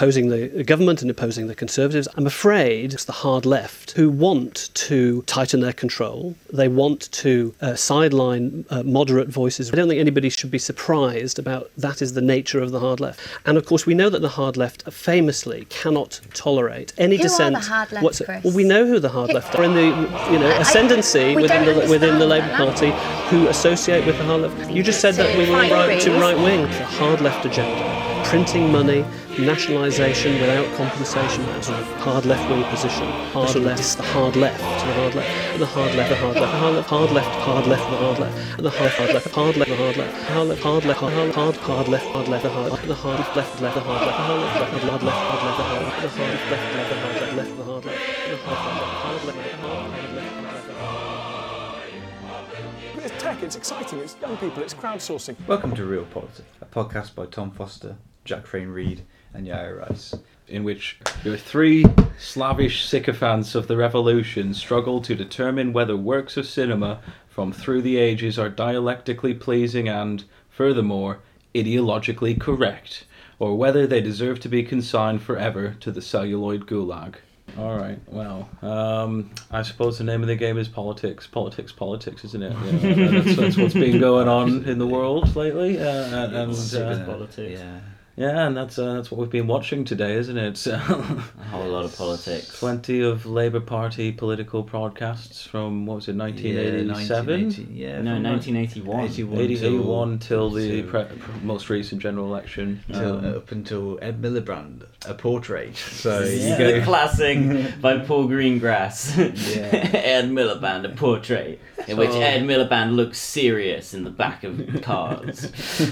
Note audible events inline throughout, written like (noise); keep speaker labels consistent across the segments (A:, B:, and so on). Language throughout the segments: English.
A: opposing the government and opposing the Conservatives. I'm afraid it's the hard left who want to tighten their control. They want to uh, sideline uh, moderate voices. I don't think anybody should be surprised about that is the nature of the hard left. And of course, we know that the hard left famously cannot tolerate any
B: Who are
A: dissent.
B: the hard left,
A: what's-? Well, we know who the hard left are in the you know
B: I-
A: ascendancy
B: we
A: within the within the Labour. Party who associate with the hard left. You just said that we were
B: Right
A: right to right wing. The hard left agenda, printing money, nationalisation without compensation, that sort of hard left wing position. Hard left, the hard left, the hard left, and the hard left, the hard left, the hard left, hard left, hard left, the hard left, and the hard left, hard left, hard left, the hard left, hard left, hard left, hard left, hard left, hard left, hard left, the hard the hard left, hard left, the hard left, hard left, hard left, hard left, hard left, the hard left, the hard left, hard left, the hard left, hard left, the hard left, the hard left, hard left, hard left, hard left, hard left.
C: But it's tech, it's exciting, it's young people, it's crowdsourcing.
D: Welcome to Real Politics, a podcast by Tom Foster, Jack Frayne Reed, and Yair Rice.
E: in which your three slavish sycophants of the revolution struggle to determine whether works of cinema from through the ages are dialectically pleasing and, furthermore, ideologically correct, or whether they deserve to be consigned forever to the celluloid gulag. All right. Well, um, I suppose the name of the game is politics. Politics, politics, isn't it? Yeah, that's, that's what's been going on in the world lately. Uh, and and, uh,
F: politics.
D: Yeah.
E: Yeah, and that's uh, that's what we've been watching today, isn't it? (laughs)
F: A whole lot of politics.
E: Plenty of Labour Party political broadcasts from what was it, 1987?
D: 1980, yeah.
F: No, 1981.
D: 81
E: 80,
D: till-
E: till the pre- pre- most recent general election.
D: till-
E: Um,
D: up until Ed Miliband, a portrait. So (laughs)
F: Yeah,
D: you
F: the
D: go. (laughs)
F: classic by Paul Greengrass.
D: Yeah.
F: Ed Miliband, a portrait in which
E: So-
F: Ed Miliband looks serious in the back of cars.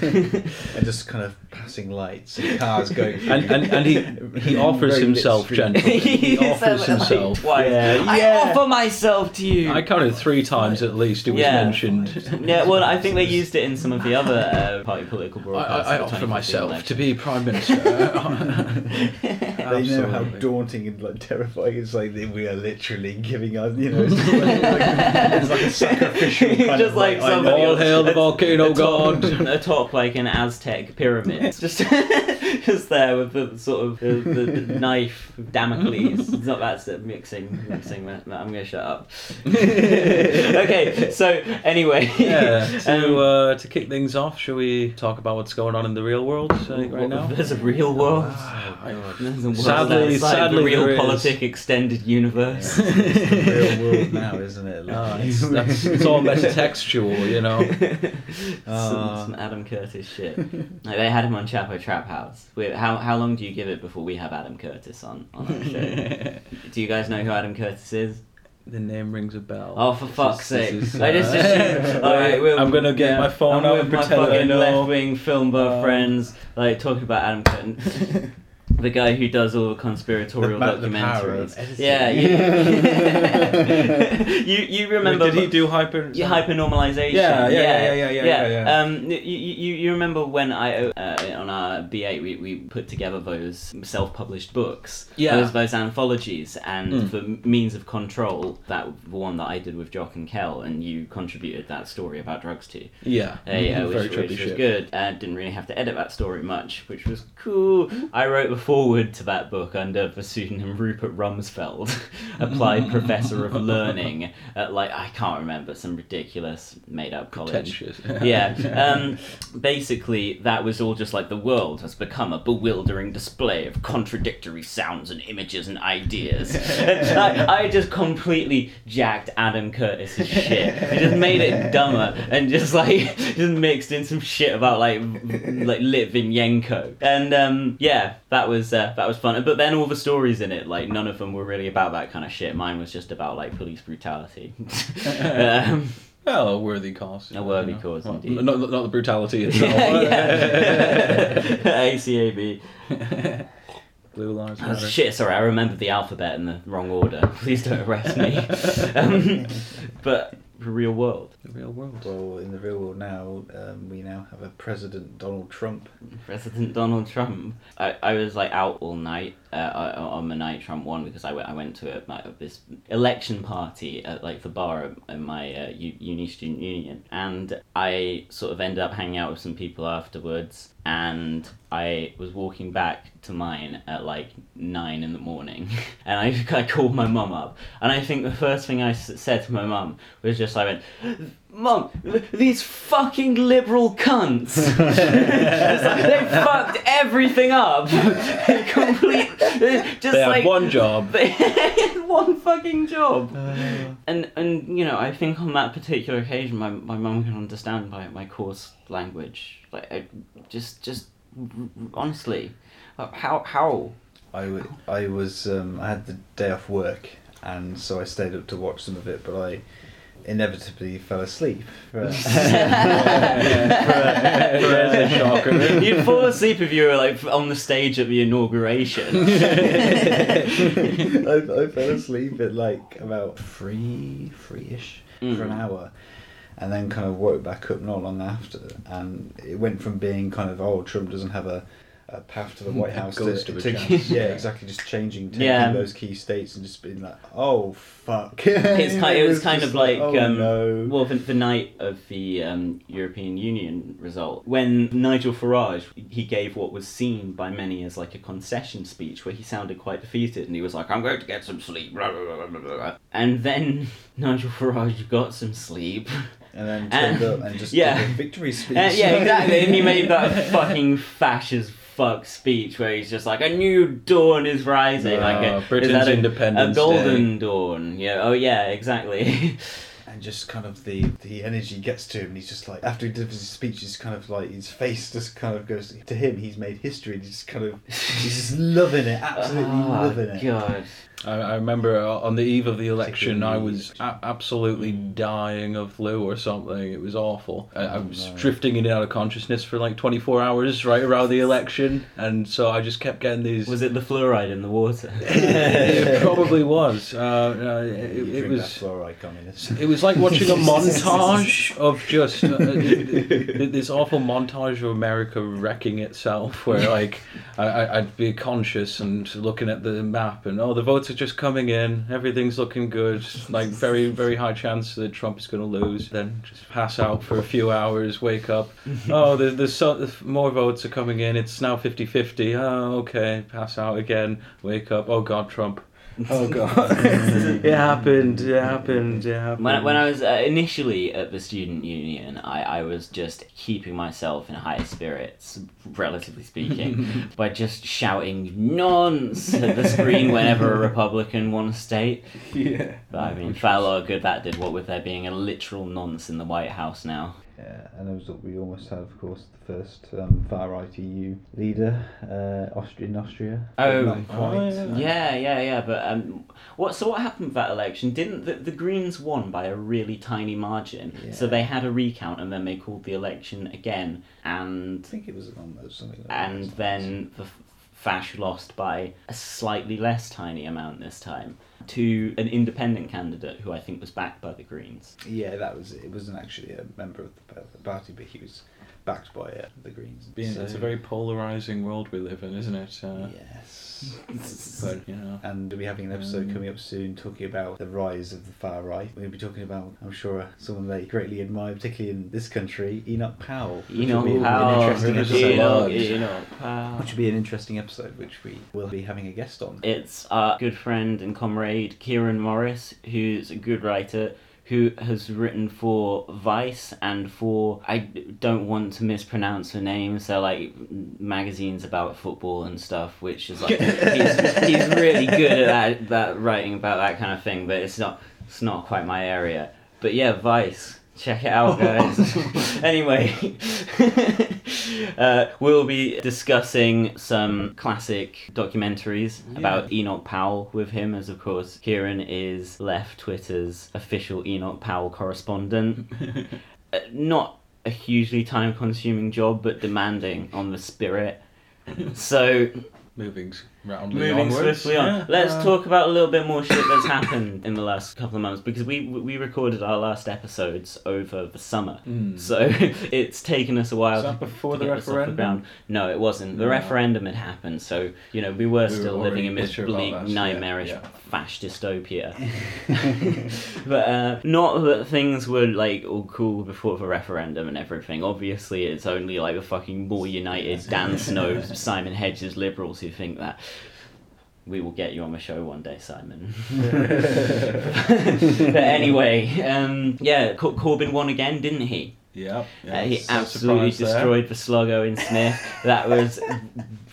D: and just kind of passing lights and cars going. (laughs)
E: and, and, and he, he (laughs) offers
D: Very
E: himself
D: bitstream.
E: gently. (laughs) He
F: said
E: offers
F: it like
E: himself.
F: twice.
D: Yeah,
F: I
D: yeah.
F: offer myself to you.
E: I counted three times at least it was
F: Yeah.
E: mentioned.
F: yeah, well, I think they used it in some of the other uh, party political
E: I,
F: broadcasts.
E: I, I
F: of the
E: offer
F: 2015
E: myself
F: election.
E: to be Prime Minister.
D: They know how daunting and like terrifying it's like that we are literally giving us, you know, (laughs) it's, like, it's like a (laughs) sacrificial kind
F: Just
D: of
F: like
D: I
F: somebody
D: know.
E: All hail the volcano
F: atop,
E: god.
F: atop like an Aztec pyramid. It's just (laughs) (laughs) just there with the sort of the, the, the (laughs) knife Damocles. (laughs) It's not that's it, mixing mixing. that- that- I'm gonna shut up. okay, so anyway,
E: yeah, to,
F: um,
E: uh, to kick things off, shall we talk about what's going on in the real world uh, right now?
F: There's a real world.
D: Oh,
F: There's a world
E: Sadly- sadly
F: the real politic extended universe.
D: It's the real world now, isn't it?
E: Ah,
D: Like-
E: it's, that's, it's all metatextual, you know.
F: some, some Adam Curtis shit. Like, they had him on Chapo Trap House. We, how how long do you give it before we have Adam Curtis on on our show? (laughs) do you guys know who Adam Curtis is?
E: The name rings a bell.
F: Oh, for fuck's
E: is-
F: sake!
E: this is,
F: I just
E: uh,
F: assumed. (laughs) Alright, we're-
E: I'm gonna get my phone
F: I'm
E: out
F: with
E: and pretend I
F: fucking
E: know.
F: left-wing film buff
E: Um,
F: friends, like talking about Adam Curtis. (laughs) The guy who does all the conspiratorial
D: The ma- the power of
F: documentaries. yeah, you, (laughs) (laughs) you you remember?
E: Did he do hyper?
F: Yeah, hypernormalization.
E: Yeah, yeah, yeah, yeah, yeah, yeah, yeah.
F: Um, you, you, you remember when I uh, on our B8 we, we put together those self-published books,
E: Yeah.
F: those those anthologies, and
E: Mm.
F: for means of control, that the one that I did with Jock and Kel, and you contributed that story about drugs to.
E: Yeah.
F: Hey, uh,
E: Mhm,
F: which,
E: trippy
F: which was
E: shit.
F: good. Uh, didn't really have to edit that story much, which was cool. I wrote the foreword to that book under the pseudonym Rupert Rumsfeld, (laughs) applied professor of learning at like I can't remember some ridiculous made up college. Yeah. Um, basically, that was all just like the world has become a bewildering display of contradictory sounds and images and ideas. (laughs) And I, I just completely jacked Adam Curtis's shit. He just made it dumber and just like (laughs) just mixed in some shit about like like Litvinenko. And um, yeah, that was uh, that was fun. But then all the stories in it, like none of them were really about that kind of shit. Mine was just about like police brutality. (laughs) um,
E: Well, a worthy cause.
F: A worthy
E: know.
F: cause,
E: Well,
F: indeed.
E: Not, not the brutality (laughs) itself.
F: yeah. (laughs) ACAB.
E: Blue lives
F: Oh, shit, sorry, I remembered the alphabet in the wrong order. Please don't arrest me. um, but real world.
E: The real world.
D: Well, in the real world now, um, we now have a President Donald Trump.
F: President Donald Trump. I, I was like out all night uh, on the night Trump won because I went I went to a, this election party at like the bar in my uh, uni student union, and I sort of ended up hanging out with some people afterwards. And I was walking back to mine at like nine in the morning, (laughs) and I, (laughs) I called my mum up, and I think the first thing I said to my mum was just I went, "Mum, these fucking liberal cunts, like, (laughs) they fucked everything up, (laughs) complete, just
E: They had
F: like
E: one job. (laughs)
F: they had one fucking job. And and you know, I think on that particular occasion, my my mum can understand my my coarse language. Like, I, just just honestly, uh, how how
D: I, w- I was um, I had the day off work, and so I stayed up to watch some of it, but I inevitably fell asleep. For, (laughs) for,
E: There's a (laughs) shocker. (laughs)
F: you'd fall asleep if you were like on the stage at the inauguration.
D: I, I fell asleep at like about three, three-ish for an
F: Mm.
D: hour, and then kind of woke back up not long after, and it went from being kind of oh Trump doesn't have a, a path to the White House to,
E: ghost
D: to-
E: chance. (laughs)
D: yeah exactly just changing taking
F: Yeah.
D: those key states and just being like oh fuck. (laughs)
F: It's kind, it was kind of like
D: oh,
F: um,
D: no.
F: well the, the night of the um, European Union result when Nigel Farage he gave what was seen by many as like a concession speech where he sounded quite defeated and he was like I'm going to get some sleep blah, blah, blah, blah, blah. and then (laughs) Nigel Farage got some sleep
D: and then
F: and-
D: turned up and just
F: yeah.
D: did a victory speech.
F: Uh, yeah, exactly. And he made that fucking fascist fuck speech where he's just like, "A new dawn is rising." like a,
E: Britain's
F: is that a,
E: Independence
F: a golden dawn. Yeah. Oh yeah. Exactly. (laughs)
D: and just kind of the the energy gets to him and he's just like after he does his speech he's kind of like his face just kind of goes to him he's made history and he's just kind of he's just (laughs) loving it absolutely
F: oh,
D: loving it
F: God.
E: I, I remember uh, on the eve of the election, I was a- absolutely dying of flu or something. It was awful. I, I
D: Oh,
E: was
D: no.
E: drifting in and out of consciousness for like 24 hours right around the election, and so I just kept getting these.
F: Was it the fluoride in the water? (laughs)
E: it probably was. Uh, uh, it, it was.
D: fluoride communist
E: It was like watching a (laughs) montage of just uh, this awful montage of America wrecking itself, where like I, I- I'd be conscious and looking at the map, and oh, the votes are just coming in, everything's looking good, like very very high chance that Trump is going to lose. Then just pass out for a few hours, wake up, (laughs) oh, there's, there's so, more votes are coming in. It's now 50-50. Oh, okay, pass out again, wake up. Oh God, Trump. (laughs) Oh God, (laughs) it happened. It happened. It happened.
F: When, when I was uh, initially at the student union, I, I was just keeping myself in high spirits, relatively speaking, (laughs) by just shouting nonce at the screen whenever a Republican won a state.
E: yeah.
F: But I mean, foul lot of good that did, what with there being a literal nonce in the White House now.
D: Yeah and there was we almost had of course the first um, far right EU leader uh, Austria in Austria
F: Oh.
E: Oh,
F: Yeah, yeah, yeah. But um, what? So what happened with that election? Didn't the, the Greens won by a really tiny margin?
D: Yeah.
F: So they had a recount, and then they called the election again, and
D: I think it was those something like
F: and then the Fash lost by a slightly less tiny amount this time to an independent candidate who I think was backed by the Greens.
D: yeah that was it wasn't actually a member of the, the party but he was backed by it, the Greens
E: Being,
D: So-
E: it's a very polarizing world we live in, isn't it? Uh,
D: yes (laughs)
E: But you know,
D: And we'll be having an episode
E: Um,
D: coming up soon talking about the rise of the far right. We'll be talking about, I'm sure, someone they greatly admire, particularly in this country, Enoch Powell. which
F: Enoch
D: will an
F: Powell,
D: interesting episode.
F: Enoch, Enoch Powell.
D: Which will be an interesting episode, which we will be having a guest on.
F: It's our good friend and comrade Kieran Morris, who's a good writer who has written for Vice and for I don't want to mispronounce her name, so like magazines about football and stuff, which is like (laughs) he's, he's really good at that, that writing about that kind of thing, but it's not it's not quite my area. But yeah, Vice. Check it out, guys. (laughs) anyway, (laughs) uh, we'll be discussing some classic documentaries about Enoch Powell with him, as of course, Kieran is Left Twitter's official Enoch Powell correspondent. (laughs) Uh, not a hugely time consuming job, but demanding on the spirit. So,
E: moving roundly
F: Moving
E: onwards.
F: swiftly on.
E: Yeah.
F: Let's
E: Uh,
F: talk about a little bit more shit that's happened in the last couple of months because we we recorded our last episodes over the summer,
E: Hmm.
F: so (laughs) it's taken us a while.
E: Was that before
F: to
E: the
F: get this off
E: referendum?
F: ground. No, it wasn't. The
E: No.
F: referendum had happened, so you know we were
E: were
F: still
E: already
F: living in this
E: bitter about
F: bleak,
E: that,
F: nightmarish,
E: yeah.
F: fash dystopia. (laughs) (laughs) but uh, not that things were like all cool before the referendum and everything. Obviously, it's only like the fucking more united Dan Snow, Simon Hedges liberals who think that we will get you on the show one day, Simon. (laughs) but anyway, um, yeah, Cor- Corbyn won again, didn't he?
E: Yeah, yeah
F: Uh, he absolutely
E: surprise there.
F: destroyed the slug in Smith. That was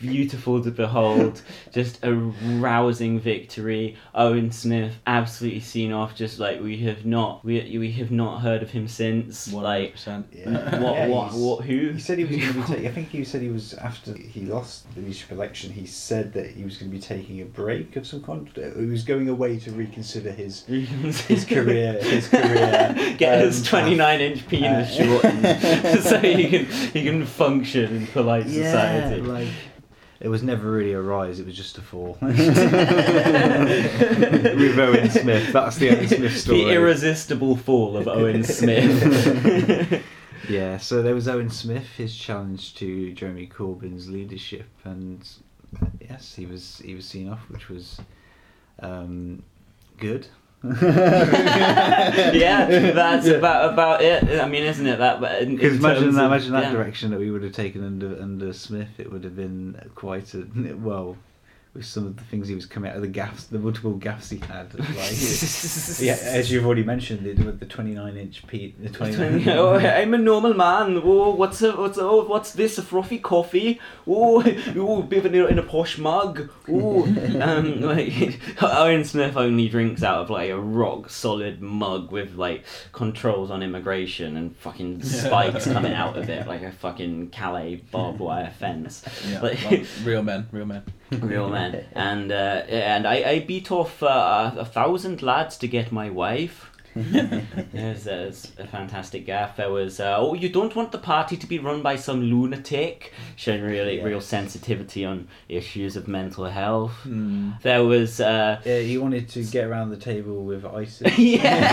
F: beautiful to behold. (laughs) Just a rousing victory. Owen Smith absolutely seen off, just like we have not we, we have not heard of him since. Like
E: 100%.
F: what
D: Yeah.
F: what
D: Yeah, he's-
F: what who?
D: He said he was going to be. Ta- (laughs) I think he said he was after he lost the leadership election. He said that he was going to be taking a break of some kind. He was going away to reconsider his (laughs) his career. His career.
F: Get
D: um,
F: his twenty nine inch penis
D: uh,
F: shortened so he can he can function in polite
D: Yeah,
F: society.
D: like it was never really a rise. It was just a fall. (laughs) With Owen Smith. That's the Owen Smith story.
F: the irresistible fall of Owen Smith. (laughs)
D: Yeah, so there was Owen Smith, his challenge to Jeremy Corbyn's leadership, and yes, he was he was seen off, which was um, good. (laughs)
F: yeah, that's about about it. I mean, isn't it that? but in- in
D: Because imagine that, imagine that
F: yeah.
D: direction that we would have taken under under Smith, it would have been quite a well. With some of the things he was coming out of the gaffes, the multiple gaffes he had, (laughs) like yeah, as you've already mentioned, the, with the twenty-nine inch P, the twenty-nine. (laughs)
F: oh, I'm a normal man. Oh, what's a, what's a, oh, what's this? A frothy coffee? Oh, (laughs) oh, bit in a, in a posh mug. Oh, um, like Owen Smith only drinks out of like a rock solid mug with like controls on immigration and fucking spikes coming out of it like a fucking Calais barbed wire fence.
E: Yeah,
F: Like-
E: well, real men, real men.
F: real And uh, and I, I beat off uh, a thousand lads to get my wife. There's, there's a fantastic gaffe. There was, uh, oh, you don't want the party to be run by some lunatic, showing really real sensitivity on issues of mental health.
E: Hmm.
F: There was, uh,
D: Yeah, he wanted to get around the table with ISIS. (laughs)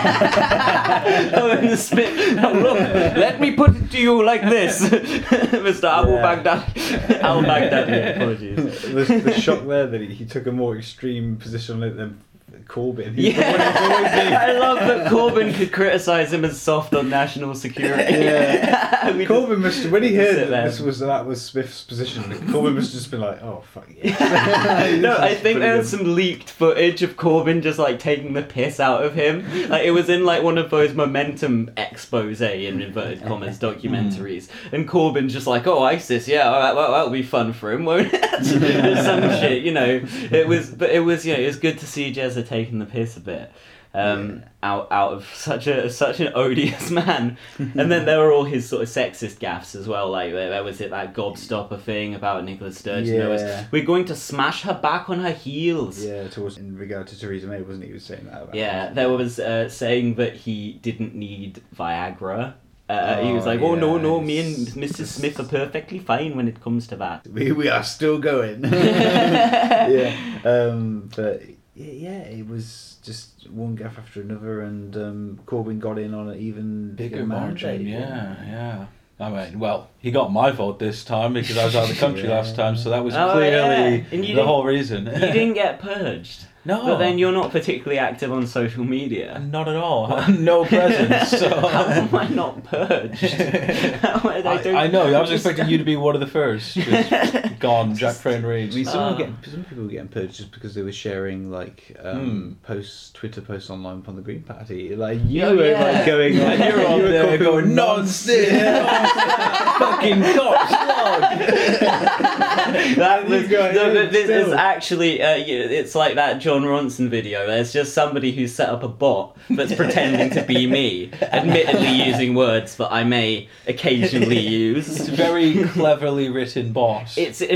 F: yeah. oh, the Smith. Oh, look, let me put it to you like this, (laughs) Mr. Abu
D: Yeah.
F: Baghdadi. Al Baghdadi. (laughs) Apologies.
D: the, the shock there that he, he took a more extreme position on it than Corbyn. He's
F: Yeah,
D: who's always been- (laughs)
F: I love that Corbyn could criticise him as soft on national security.
D: Yeah. (laughs) Corbyn must when he heard that
F: there.
D: this was that was Smith's position. Corbyn must just been like, "Oh fuck yeah." (laughs)
F: no, I think there was some leaked footage of Corbyn just like taking the piss out of him. Like it was in like one of those momentum expose in inverted commas documentaries, and Corbyn's just like, "Oh, ISIS, yeah, all right, well, that'll be fun for him, won't it?" Some shit, you know. It was, but it was, you know, it was good to see Jezza taking the piss a bit. Um, out out of such a such an odious (laughs) man, and then there were all his sort of sexist gaffes as well. Like there, there was it that gobstopper thing about Nicola Sturgeon. There was we're going to smash her back on her heels.
D: Yeah, towards in regard to Theresa May, wasn't he? He was saying that about.
F: Yeah, there was uh, saying that he didn't need Viagra. Uh, he was
D: Oh,
F: like, "Oh no,
D: yeah,
F: no, me and Mrs. Smith are perfectly fine when it comes to that."
D: We, we are still going. (laughs) (laughs) yeah. Um, but yeah, yeah, it was just one gaffe after another, and um, Corbyn got in on an even
E: Bigger
D: mandate,
E: margin, yeah, yeah. I mean, well, he got my vote this time because I was out of the country (laughs)
D: Yeah.
E: last time, so that was
F: Oh,
E: clearly
F: yeah.
E: The whole reason.
F: You didn't (laughs) get purged,
E: no,
F: but then you're not particularly active on social media.
E: not at all. (laughs) no presence. (laughs) So
F: How am I not purged? (laughs) I,
E: I,
F: don't
E: I know. I was expecting you to be one of the first. Just gone, Jack Frayne
D: I mean,
E: Reed.
D: some,
F: Uh.
D: were getting, some people were getting purged just because they were sharing like um, posts, Twitter posts online from the Green Party. Like you
F: Oh,
D: were
F: yeah.
D: like going,
E: And
D: like,
E: you're on
D: you were
E: there
D: copying
E: going
D: nonsense.
E: nonsense, fucking cock slog. (laughs)
F: that was,
D: These guys
F: no, but this is actually uh, it's like that Jon Ronson video. There's just somebody who set up a bot that's pretending to be me, (laughs) admittedly using words that I may occasionally (laughs) use.
E: It's a very cleverly written bot.
F: It's an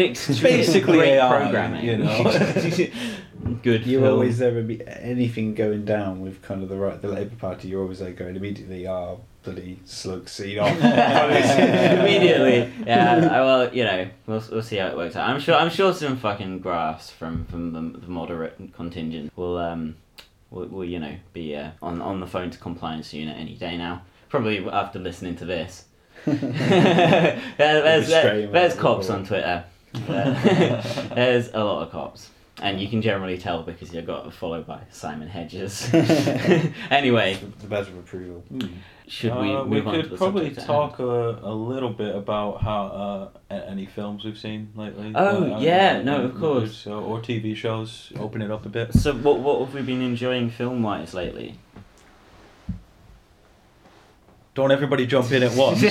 E: basically
F: great
E: AI,
F: programming.
E: you know.
F: Good.
D: You
F: film.
D: always there would be anything going down with kind of the right, the Labour Party. You're always like going immediately. Ah, bloody slug scene (laughs) off.
F: immediately. Yeah, I, well, you know, we'll, we'll see how it works out. I'm sure. I'm sure some fucking graphs from from the, the moderate contingent will um will, will you know be uh, on on the phone to compliance unit any day now. Probably after listening to this. (laughs) there, there's there, there's cops on Twitter. (laughs) There's a lot of cops. And you can generally tell because you got followed by Simon Hedges. (laughs) (laughs) anyway,
D: the badge of approval.
F: should we
E: Uh,
F: move
E: we
F: on to
E: could
F: the
E: probably
F: subject at
E: talk a, a little bit about how uh, any films we've seen lately.
F: Oh,
E: Uh,
F: yeah, no, of course.
E: So, or TV shows. Open it up a bit.
F: So what what have we been enjoying film wise lately?
E: Don't everybody jump in at (laughs) once.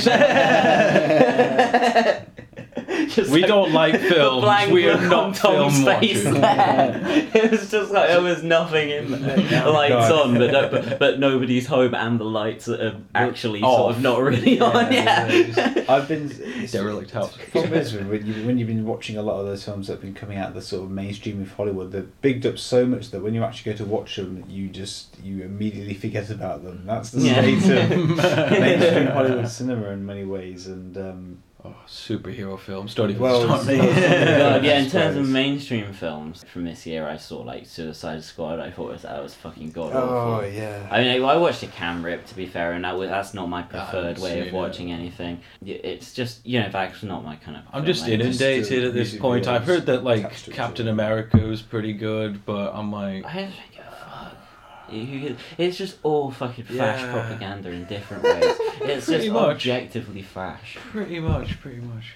F: Just
E: we
F: like
E: don't like (laughs)
F: the
E: films.
F: blank
E: We are
F: look on
E: not
F: Tom's
E: film
F: face
E: watchers.
F: there. (laughs) It was just like there was nothing in there. (laughs) The lights on, but, no, but but nobody's home, and the lights are actually
E: Off.
F: sort of not really on. Yeah.
D: I've been.
E: Derelict house.
D: The problem is when, you, when you've been watching a lot of those films that have been coming out of the sort of mainstream of Hollywood, they're bigged up so much that when you actually go to watch them, you just you immediately forget about them. That's the
F: Yeah.
D: state of mainstream Hollywood cinema in many ways, and um,
E: Oh, superhero films. Don't even
D: Well,
E: start (laughs) me.
F: God, yeah,
D: I (laughs)
F: in terms of mainstream films from this year, I saw like Suicide Squad. I thought it was, that was fucking god awful.
D: oh yeah.
F: I mean, I watched a cam rip to be fair, and that was, that's not my preferred way of
E: seen
F: watching anything. It's just you know, that's not my kind of.
E: I'm
F: film.
E: just
F: I just-
E: inundated
D: uh,
E: at this point. I've heard that like
D: attached to each
E: Captain. America was pretty good, but I'm like,
F: I don't give It's just all fucking fash
E: Yeah.
F: propaganda in different ways. (laughs) It's just
E: much.
F: objectively fash.
E: pretty much, pretty much.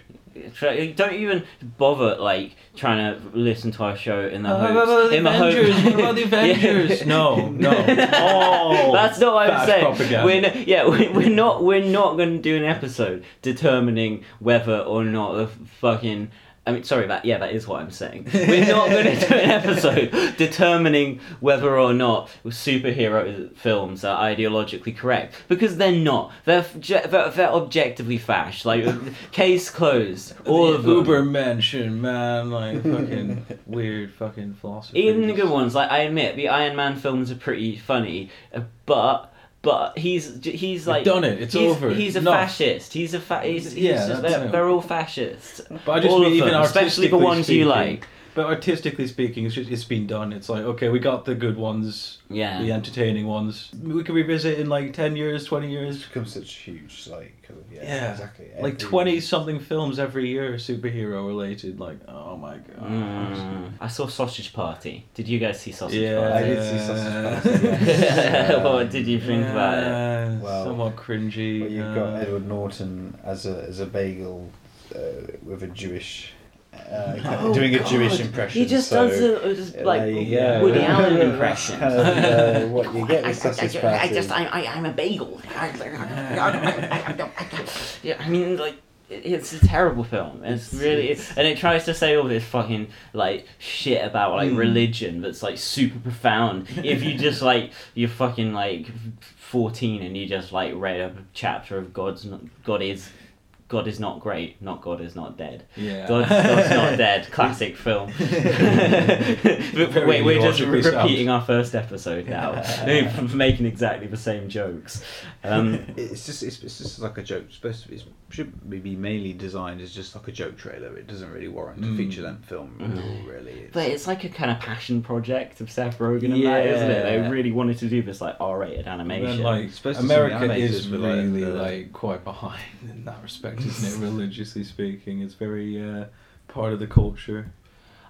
F: Don't even bother like trying to listen to our show in the
E: Uh,
F: hopes.
E: what uh, about uh, the uh,
F: in the hope-
E: Avengers? What about the (laughs) Avengers? No, no. (laughs) Oh,
F: That's not what I'm saying.
E: propaganda.
F: We're n- yeah, we- we're not we're not going to do an episode determining whether or not the fucking. I mean, sorry, that yeah, that is what I'm saying. We're not going to do an (laughs) episode determining whether or not superhero films are ideologically correct because they're not. They're they're, they're objectively fash. Like (laughs) case closed. All
E: the
F: of them.
E: Uber mention, man, like fucking (laughs) weird fucking philosophy.
F: Even the good ones, like I admit, the Iron Man films are pretty funny, uh, but but he's he's like
E: done it, it's
F: he's,
E: over,
F: He's a
E: no.
F: fascist. He's a fa- he's, he's
E: Yeah,
F: just, they're, they're all fascists.
E: But I just
F: all
E: mean even
F: them, especially the ones you like.
E: But artistically speaking, it's just it's been done. It's like okay, we got the good ones,
F: Yeah.
E: the entertaining ones. We can revisit in like ten years, twenty years.
D: It's become such huge, like yeah,
E: Yeah.
D: exactly.
E: Like twenty something films every year, superhero related. Like oh my god.
F: Mm. I saw Sausage Party. Did you guys see Sausage Party?
E: Yeah,
D: I
F: Party?
D: did see Sausage Party, (laughs) yes. (laughs)
F: what did you think about it?
D: Well,
E: somewhat cringy.
D: Well, you've
E: uh,
D: got Edward Norton as a as a bagel uh, with a Jewish. Uh, of doing a Jewish impression.
F: Oh, He just
D: so,
F: does a, just
D: uh,
F: like
D: there you go.
F: Woody (laughs) Allen impression.
D: kind of, uh, what you get (laughs) with Sausage
F: I,
D: Party.
F: just, I, I, I'm a bagel. yeah, I mean, like, it's a terrible film. It's really, and it tries to say all this fucking like shit about like
E: Mm.
F: religion that's like super profound. If you just like you're fucking like fourteen and you just like read a chapter of God's God is. God is not great, not God is not dead.
E: Yeah.
F: God, God's not (laughs) dead. Classic film. (laughs)
E: Very
F: Wait, we're just
E: logically
F: repeating
E: sound.
F: our first episode now, (laughs) making exactly the same jokes. Um,
D: It's just it's, it's just like a joke. It's supposed to be, it should be mainly designed as just like a joke trailer. It doesn't really warrant a
E: Mm.
D: feature length film at all, really. It's,
F: but it's like a kind of passion project of Seth Rogen and that, isn't it? They really wanted to do this like R-rated animation.
E: then, like
D: supposed to be
E: America is
D: with, like,
E: really
D: the-
E: like quite behind in that respect, isn't it? Religiously speaking, it's very uh, part of the culture.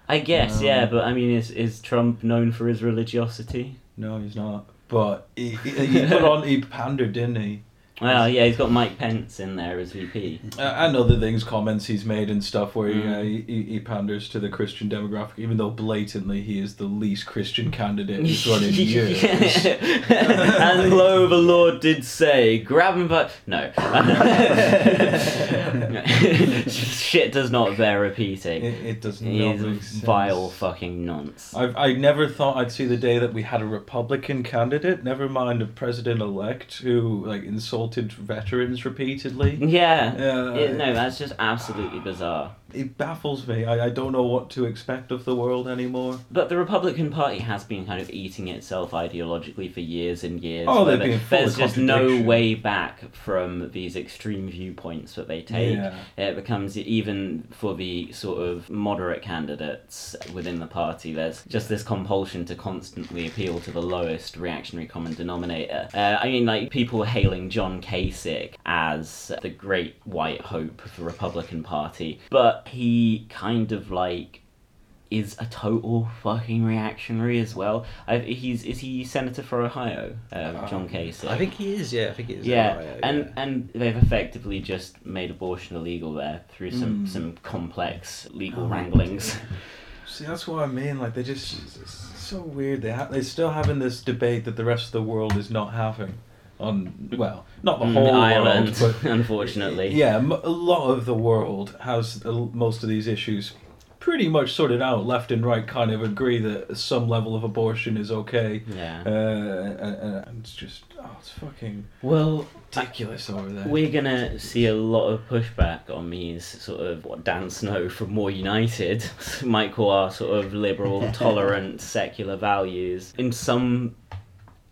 F: I guess, yeah,
E: Um,
F: but I mean, is is Trump known for his religiosity?
E: No, he's not. But he, he, he (laughs) put on he pandered, didn't he?
F: Well, yeah, he's got Mike Pence in there as VP.
E: Uh, and other things, comments he's made and stuff where he, uh,
F: Mm.
E: he, he panders to the Christian demographic, even though blatantly he is the least Christian candidate he's run in (laughs) years. (laughs)
F: and lo, the Lord did say, grab him by... No. (laughs) Shit does not bear repeating.
E: It, it does not
F: He's vile fucking nonce.
E: I've, I never thought I'd see the day that we had a Republican candidate, never mind a president-elect, who like insulted veterans repeatedly.
F: Yeah.
E: Yeah.
F: It- no, that's just absolutely bizarre.
E: It baffles me. I, I don't know what to expect of the world anymore.
F: But the Republican Party has been kind of eating itself ideologically for years and years.
E: Oh, they've been full
F: There's
E: of
F: just no
E: contradiction.
F: way back from these extreme viewpoints that they take.
E: Yeah.
F: It becomes even for the sort of moderate candidates within the party. There's just this compulsion to constantly appeal to the lowest reactionary common denominator. Uh, I mean, like people hailing John Kasich as the great white hope of the Republican Party, but he kind of like is a total fucking reactionary as well. I, he's is he senator for Ohio, uh, John Kasich?
D: I think he is. Yeah, I think he is.
F: yeah,
D: Ohio,
F: and
D: yeah.
F: and they've effectively just made abortion illegal there through some
E: Mm.
F: some complex legal
E: Oh,
F: wranglings. (laughs)
E: See, that's what I mean. Like they just it's so weird. They ha- they're still having this debate that the rest of the world is not having. On well, not the whole
F: Ireland,
E: world, but (laughs)
F: unfortunately.
E: yeah, a lot of the world has most of these issues pretty much sorted out. Left and right kind of agree that some level of abortion is okay.
F: Yeah.
E: Uh, and, and it's just oh, it's fucking
F: well,
E: ridiculous over there.
F: We're gonna see a lot of pushback on these sort of what Dan Snow from More United might call our sort of liberal, (laughs) tolerant, secular values. In some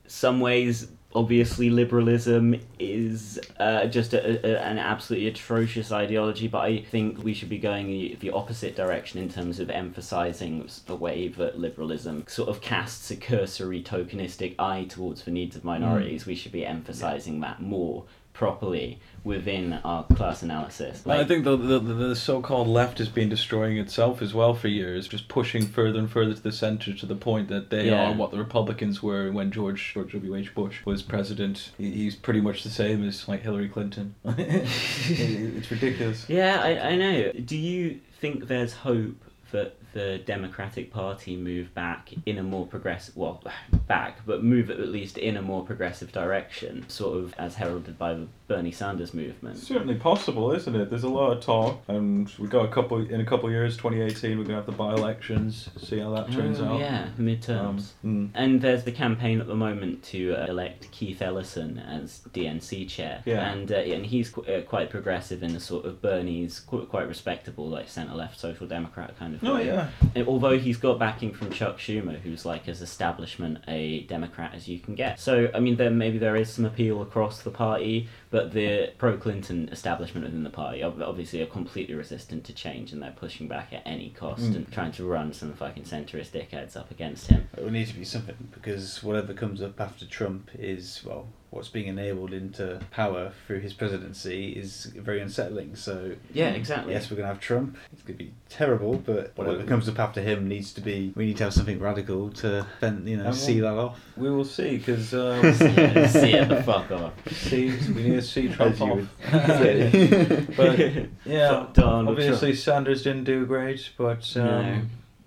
F: some ways, obviously, liberalism is uh, just a, a, an absolutely atrocious ideology. But I think we should be going the, the opposite direction in terms of emphasizing the way that liberalism sort of casts a cursory, tokenistic eye towards the needs of minorities. We should be emphasizing that more properly within our class analysis.
E: I think the, the the so-called left has been destroying itself as well for years, just pushing further and further to the center to the point that they
F: Yeah.
E: are what the Republicans were when George George W. H. Bush was president. He, he's pretty much the same as like Hillary Clinton. (laughs) it's ridiculous.
F: Yeah, I, I know. Do you think there's hope that the Democratic Party move back in a more progressive, well, (sighs) back, but move at least in a more progressive direction, sort of as heralded by the Bernie Sanders movement?
E: Certainly possible, isn't it? There's a lot of talk, and we got a couple in a couple of years, 2018. We're gonna have the by-elections. See how that turns
F: Oh,
E: out.
F: Yeah, midterms.
E: Um, mm.
F: And there's the campaign at the moment to uh, elect Keith Ellison as DNC chair.
E: Yeah.
F: And uh, and he's qu- uh, quite progressive in the sort of Bernie's qu- quite respectable, like centre left social democrat kind of
E: Oh
F: way.
E: yeah.
F: And although he's got backing from Chuck Schumer, who's like as establishment a Democrat as you can get. So I mean, there maybe there is some appeal across the party, but the pro-Clinton establishment within the party obviously are completely resistant to change, and they're pushing back at any cost
E: Mm.
F: and trying to run some fucking centrist dickheads up against him.
D: It will need to be something because whatever comes up after Trump is well, what's being enabled into power through his presidency is very unsettling. So
F: Yeah, exactly.
D: yes, we're gonna have Trump. It's gonna be terrible, but whatever
E: Well,
D: comes up after him needs to be. We need to have something radical to, fend, you know,
E: And
D: see that off.
E: We will see, because uh, (laughs)
F: Yeah, (laughs) see it the fuck off.
E: see, we need to see Trump off.
D: would (laughs)
E: but yeah,
F: Fuck Donald
E: obviously Sanders didn't do great, but um,
F: No.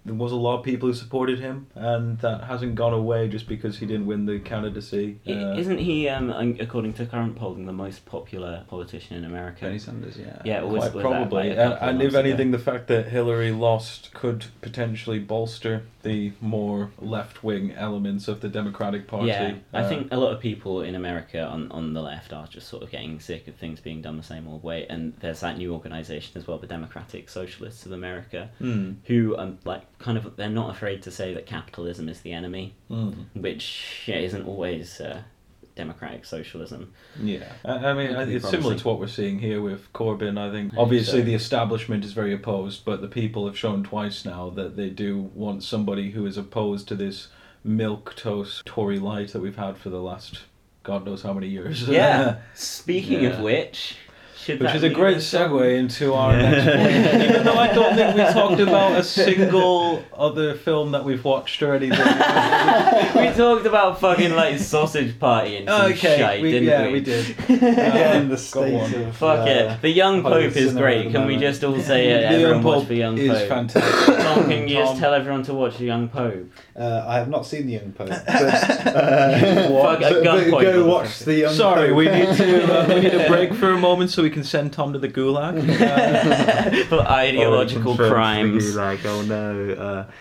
E: There was a lot of people who supported him, and that hasn't gone away just because he didn't win the candidacy. Uh,
F: Isn't he, um, according to current polling, the most popular politician in America?
D: Bernie Sanders, yeah.
F: Yeah, always
E: Quite
F: was that,
E: probably,
F: like,
E: and, and if
F: months ago.
E: anything, the fact that Hillary lost could potentially bolster the more left-wing elements of the Democratic Party.
F: Yeah, I
E: Uh,
F: think a lot of people in America on, on the left are just sort of getting sick of things being done the same old way. And there's that new organisation as well, the Democratic Socialists of America,
E: Hmm.
F: who um like kind of they're not afraid to say that capitalism is the enemy,
E: Hmm.
F: which yeah, isn't always uh, democratic socialism.
E: Yeah, I, I mean, it's similar to what we're seeing here with Corbyn. I think obviously
F: so.
E: the establishment is very opposed, but the people have shown twice now that they do want somebody who is opposed to this milk toast Tory light that we've had for the last God knows how many years. Yeah. (laughs)
F: Speaking of which, should
E: Which is a great
F: the
E: segue into our next point. (laughs) Even though I don't think we talked about a single other film that we've watched already. anything. (laughs)
F: we talked about fucking like sausage party and some
E: okay,
F: shite,
E: we,
F: didn't we?
E: yeah,
F: we?
E: we did. (laughs)
D: Again, the
E: Go
D: state of
F: Fuck
D: uh,
F: it. The Young Pope is great. Can we just all say it?
E: The
F: Everyone
E: Young
F: watch
E: Pope
F: the Young
E: is
F: Pope.
E: fantastic.
F: Tom, can you just tell everyone to watch the Young Pope?
D: Uh, I have not seen the Young Pope, but, uh,
F: Fuck,
D: but- but go watch the Young
E: Sorry,
D: Pope.
E: Sorry, we need to uh, we need a break for a moment so we can send Tom to the gulag. (laughs) (laughs)
F: For ideological
D: Or from
F: crimes.
D: Like, oh no.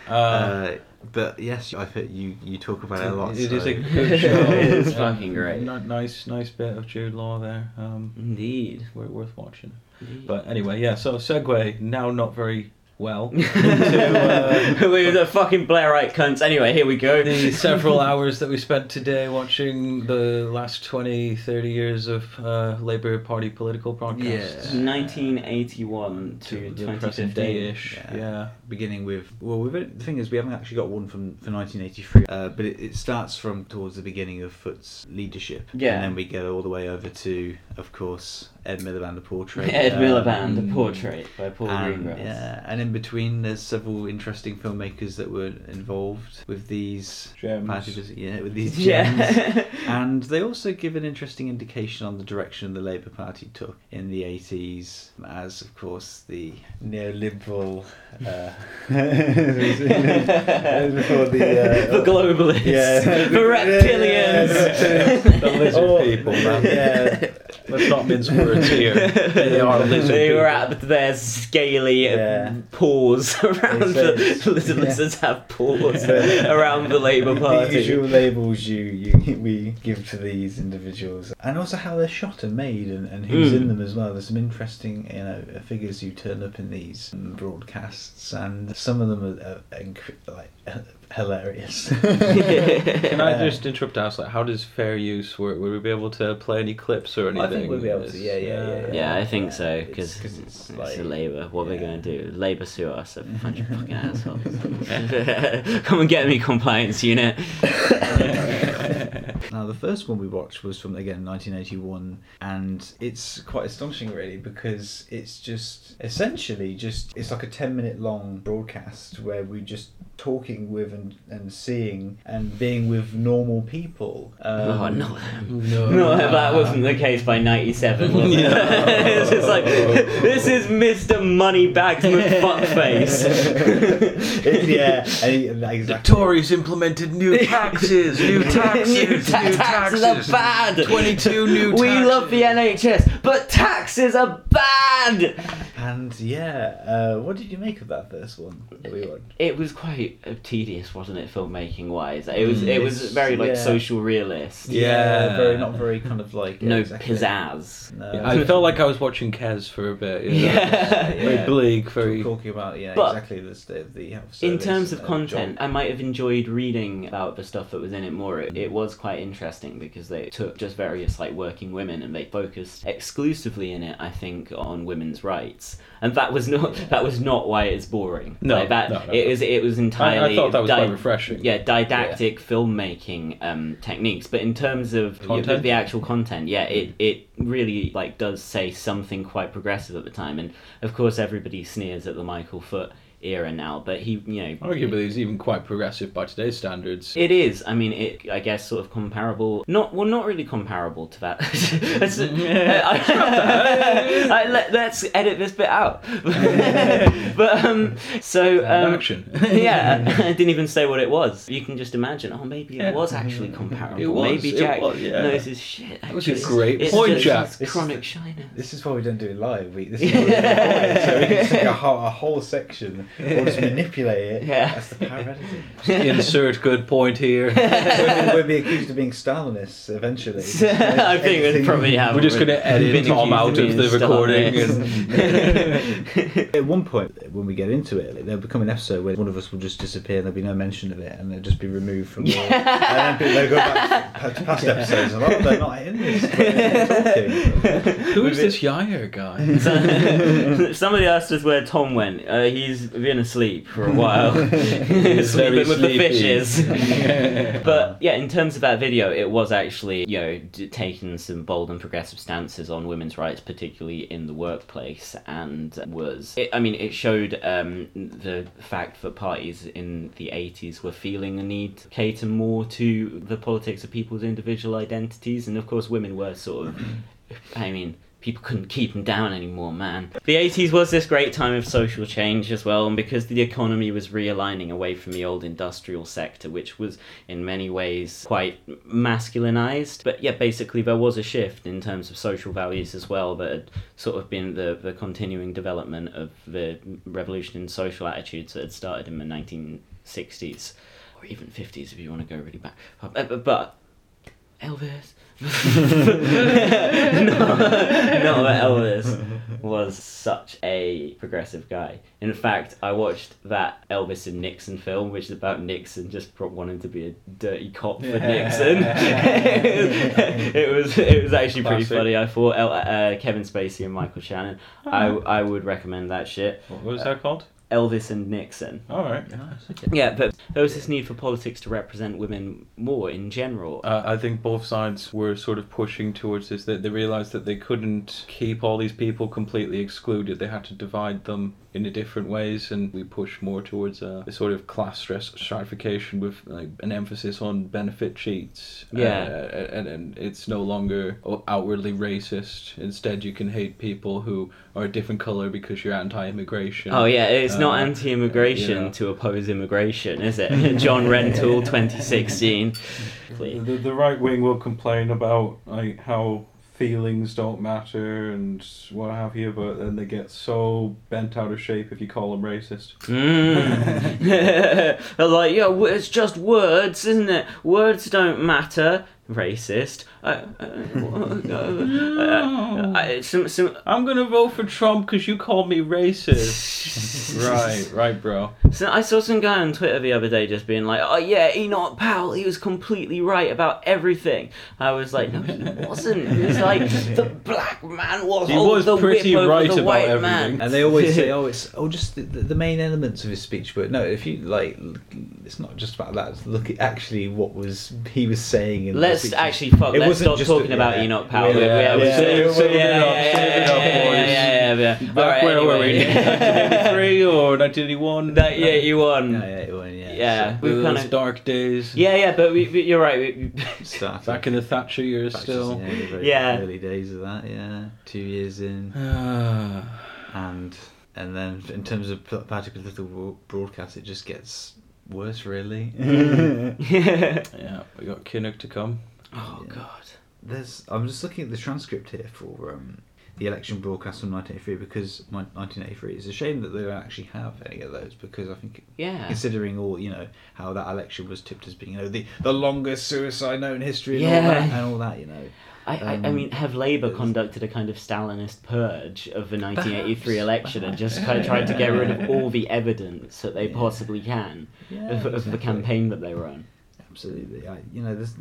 D: Uh,
E: uh,
D: uh, but yes, I think you you talk about it a lot.
E: It is
D: so-
E: a good (laughs) show.
F: It's
E: Um,
F: fucking great.
E: ni- Nice, nice bit of Jude Law there. Um,
F: Indeed.
E: wor- worth watching.
F: Indeed.
E: But anyway, yeah. So segue now, not very well. (laughs) to, uh, (laughs)
F: we were the fucking Blairite cunts. Anyway, here we go.
E: the several (laughs) hours that we spent today watching the last 20, 30 years of uh, Labour Party political broadcasts.
D: Yeah.
F: 1981 to,
E: To
F: 2015.
E: present day-ish.
D: Yeah.
E: Yeah.
D: beginning with well we've the thing is we haven't actually got one from for 1983 uh, but it, it starts from towards the beginning of Foot's leadership
F: Yeah.
D: and then we go all the way over to of course Ed Miliband the portrait (laughs)
F: Ed
D: um,
F: Miliband, The Portrait by Paul
D: and,
F: Greengrass.
D: yeah, and in between, there's several interesting filmmakers that were involved with these
E: Gems.
D: party yeah, with these gems.
F: Yeah. (laughs)
D: and they also give an interesting indication on the direction the Labour Party took in the 80s, as of course the neoliberal. Uh, before (laughs) the, uh,
F: For globalists.
D: Yeah.
F: For reptilians.
E: The lizard
D: Oh,
E: people, man.
D: Yeah.
E: Let's not mince words here. (laughs) They are lizard
F: They
E: people.
F: were at their scaly uh,
D: Yeah.
F: paws (laughs) around the
D: It's-
F: lizard
D: yeah.
F: lizards have paws (laughs) around the Labour
D: The
F: Party.
D: usual labels you, you we give to these individuals, and also how they're shot and made, and, and who's
F: Mm.
D: in them as well. There's some interesting you know figures who turn up in these broadcasts, and some of them are, are inc- like hilarious. (laughs)
E: Can I
D: uh,
E: just interrupt to ask, like, how does fair use work? Would we be able to play any clips or anything?
D: I think we'll be able to. Yeah, yeah, yeah. yeah.
F: Yeah, I think
D: Yeah,
F: so
D: it's-
F: because
D: 'cause
F: it's,
D: it's like
F: a Labour. What are they
D: yeah.
F: going to do? Labour sue us, a bunch of fucking (laughs) assholes. (laughs) Come and get me, compliance unit.
D: Now, the first one we watched was from again 1981, and it's quite astonishing, really, because it's just essentially just it's like a 10 minute long broadcast where we're just talking with and, and seeing and being with normal people. Um,
F: oh no,
E: No. (laughs)
F: no, that wasn't the case by '97. Was it? (laughs) (laughs) it's just like this is Mr. Moneybags McFuckface.
D: It- yeah, and he-
E: The
D: exactly.
E: Tories implemented new taxes, new taxes,
F: New ta- taxes are bad.
E: 22 new
F: We love the NHS, but taxes are bad.
D: And yeah, uh, what did you make of that first one? that we watched?
F: It was quite uh, tedious, wasn't it, filmmaking wise? It was. It was very like
D: yeah.
F: social realist.
E: Yeah.
D: very not very kind of like
F: No
D: exactly.
F: pizzazz.
D: No.
E: Yeah, I felt like I was watching Kes for a bit. You know?
F: Yeah.
E: Very
D: Yeah.
E: bleak, very.
D: talking about yeah
F: But
D: exactly the state of the health
F: In terms of
D: uh,
F: content,
D: job.
F: I might have enjoyed reading about the stuff that was in it more. It, it was quite interesting because they took just various like working women and they focused exclusively in it, I think, on women's rights. And that was not that was not why it's boring.
E: No,
F: like that
E: no, no.
F: it was it was entirely.
E: I thought that was
F: di-
E: quite refreshing.
F: Yeah, didactic filmmaking um, techniques. But in terms of the,
E: Content?
F: the actual content, yeah, it it really like does say something quite progressive at the time. And of course, everybody sneers at the Michael Foot era now, but he, you know,
E: Arguably, he's even quite progressive by today's standards.
F: it is. I mean, it. I guess sort of comparable. Not well, not really comparable to that. (laughs) That's- I- (laughs) I- let, us edit this bit out. (laughs) but um, so um,
E: action.
F: yeah, I didn't even say what it was. You can just imagine. Oh, maybe it
E: Yeah.
F: was actually comparable.
E: It was,
F: Maybe
E: it
F: Jack
E: was, yeah.
F: knows his shit.
E: That was a great
F: It's
E: point,
F: just
E: Jack.
F: his
D: This is
F: Chronic
D: the-
F: shyness.
D: This is why we don't do it live. We, this is why we record it, so we can just take a a whole section or just manipulate it.
F: Yeah.
D: That's the power of editing.
E: Insert good point here. (laughs)
D: we'll, we'll be accused of being Stalinists eventually. (laughs)
F: I think we'd probably have.
E: We're just going to edit Tom out of the recording. And (laughs)
D: At one point, when we get into it, there'll become an episode where one of us will just disappear and there'll be no mention of it and they'll just be removed from the. and then people, they'll go back to past episodes and, oh, they're not in this.
E: Who is this Yair guy?
F: Somebody asked us where Tom went. Uh, he's been asleep for a while, (laughs) sleeping with the fishes. (laughs) but yeah, in terms of that video, it was actually you know d- taking some bold and progressive stances on women's rights, particularly in the workplace, and was it, I mean it showed um, the fact that parties in the eighties were feeling the need to cater more to the politics of people's individual identities, and of course women were sort of, I mean people couldn't keep them down anymore, man. The 80s was this great time of social change as well, and because the economy was realigning away from the old industrial sector, which was in many ways quite masculinized. But yeah, basically, there was a shift in terms of social values as well that had sort of been the, the continuing development of the revolution in social attitudes that had started in the 1960s. or even 50s if you want to go really back. But, Elvis. (laughs) no, not that (laughs) Elvis was such a progressive guy. In fact, I watched that Elvis and Nixon film, which is about Nixon just wanting to be a dirty cop for Nixon. (laughs) it was it was actually pretty
E: Classic.
F: funny. I thought El- uh, Kevin Spacey and Michael Shannon. I I would recommend that shit.
E: What was that called?
F: Elvis and Nixon.
E: All right.
F: Yeah, but there was this need for politics to represent women more in general.
E: Uh, I think both sides were sort of pushing towards this. That they realized that they couldn't keep all these people completely excluded. They had to divide them in a different ways, and we push more towards a, a sort of class stress stratification with like an emphasis on benefit cheats.
F: Yeah.
E: uh, and, and it's no longer outwardly racist. Instead, you can hate people who are a different color because you're anti-immigration.
F: Oh yeah, it's not
E: Uh,
F: anti-immigration
E: yeah.
F: to oppose immigration, is it? (laughs) John Rentoul, 2016.
E: The, the, the right wing will complain about like how feelings don't matter and what have you, but then they get so bent out of shape if you call them racist.
F: Mm. (laughs) Like, yeah, it's just words, isn't it? Words don't matter. Racist. (laughs) Some, some,
E: I'm gonna vote for Trump because you called me racist. (laughs) right, right, bro.
F: So I saw some guy on Twitter the other day just being like, "Oh yeah, Enoch Powell, he was completely right about everything." I was like, "No, he (laughs) wasn't. He was like the black man will
E: He
F: hold
E: was
F: the
E: pretty
F: whip over
E: right
F: the
E: about
F: white
E: everything.
F: man."
D: And they always say, "Oh, it's oh just the, the, the main elements of his speech." But no, if you like, it's not just about that. It's Look at actually what was he was saying. In the
F: Let's
D: speech.
F: actually fuck.
D: It
F: let's
D: wasn't
F: stop
D: just
F: talking
D: a-
F: about
D: yeah.
F: Enoch Powell.
D: Yeah,
F: Yeah,
D: yeah,
F: yeah.
E: Back
F: Alright,
E: where were we?
F: anyway.
E: 1983 or 1981?
F: That- (laughs) yeah, you won.
D: Yeah, yeah, it won, yeah.
F: Yeah,
E: Those
F: we've kind of.
E: dark days.
F: Yeah, yeah, but we, we, you're right. We, (laughs)
E: Back in the Thatcher years
D: back
E: still.
D: yeah,
F: Yeah.
D: early days of that. Yeah, two years in, (sighs) and and then in terms of p- particular little broadcast, it just gets worse, really. (laughs)
E: yeah, we got Kinnock to come.
F: Oh
D: Yeah.
F: god.
D: There's. I'm just looking at the transcript here for um, the election broadcast from 1983 because my 1983. It's a shame that they don't actually have any of those because I think
F: Yeah.
D: considering all you know how that election was tipped as being you know the the longest suicide note in history and all
F: Yeah.
D: that and all that you know.
F: I, I, I
D: Um,
F: mean, have Labour conducted a kind of Stalinist purge of the 1983
D: Perhaps,
F: election and just (laughs) kind of tried to get rid of all the evidence that they possibly can
D: Yeah,
F: of, of the campaign that they run?
D: Absolutely, I, you know, there's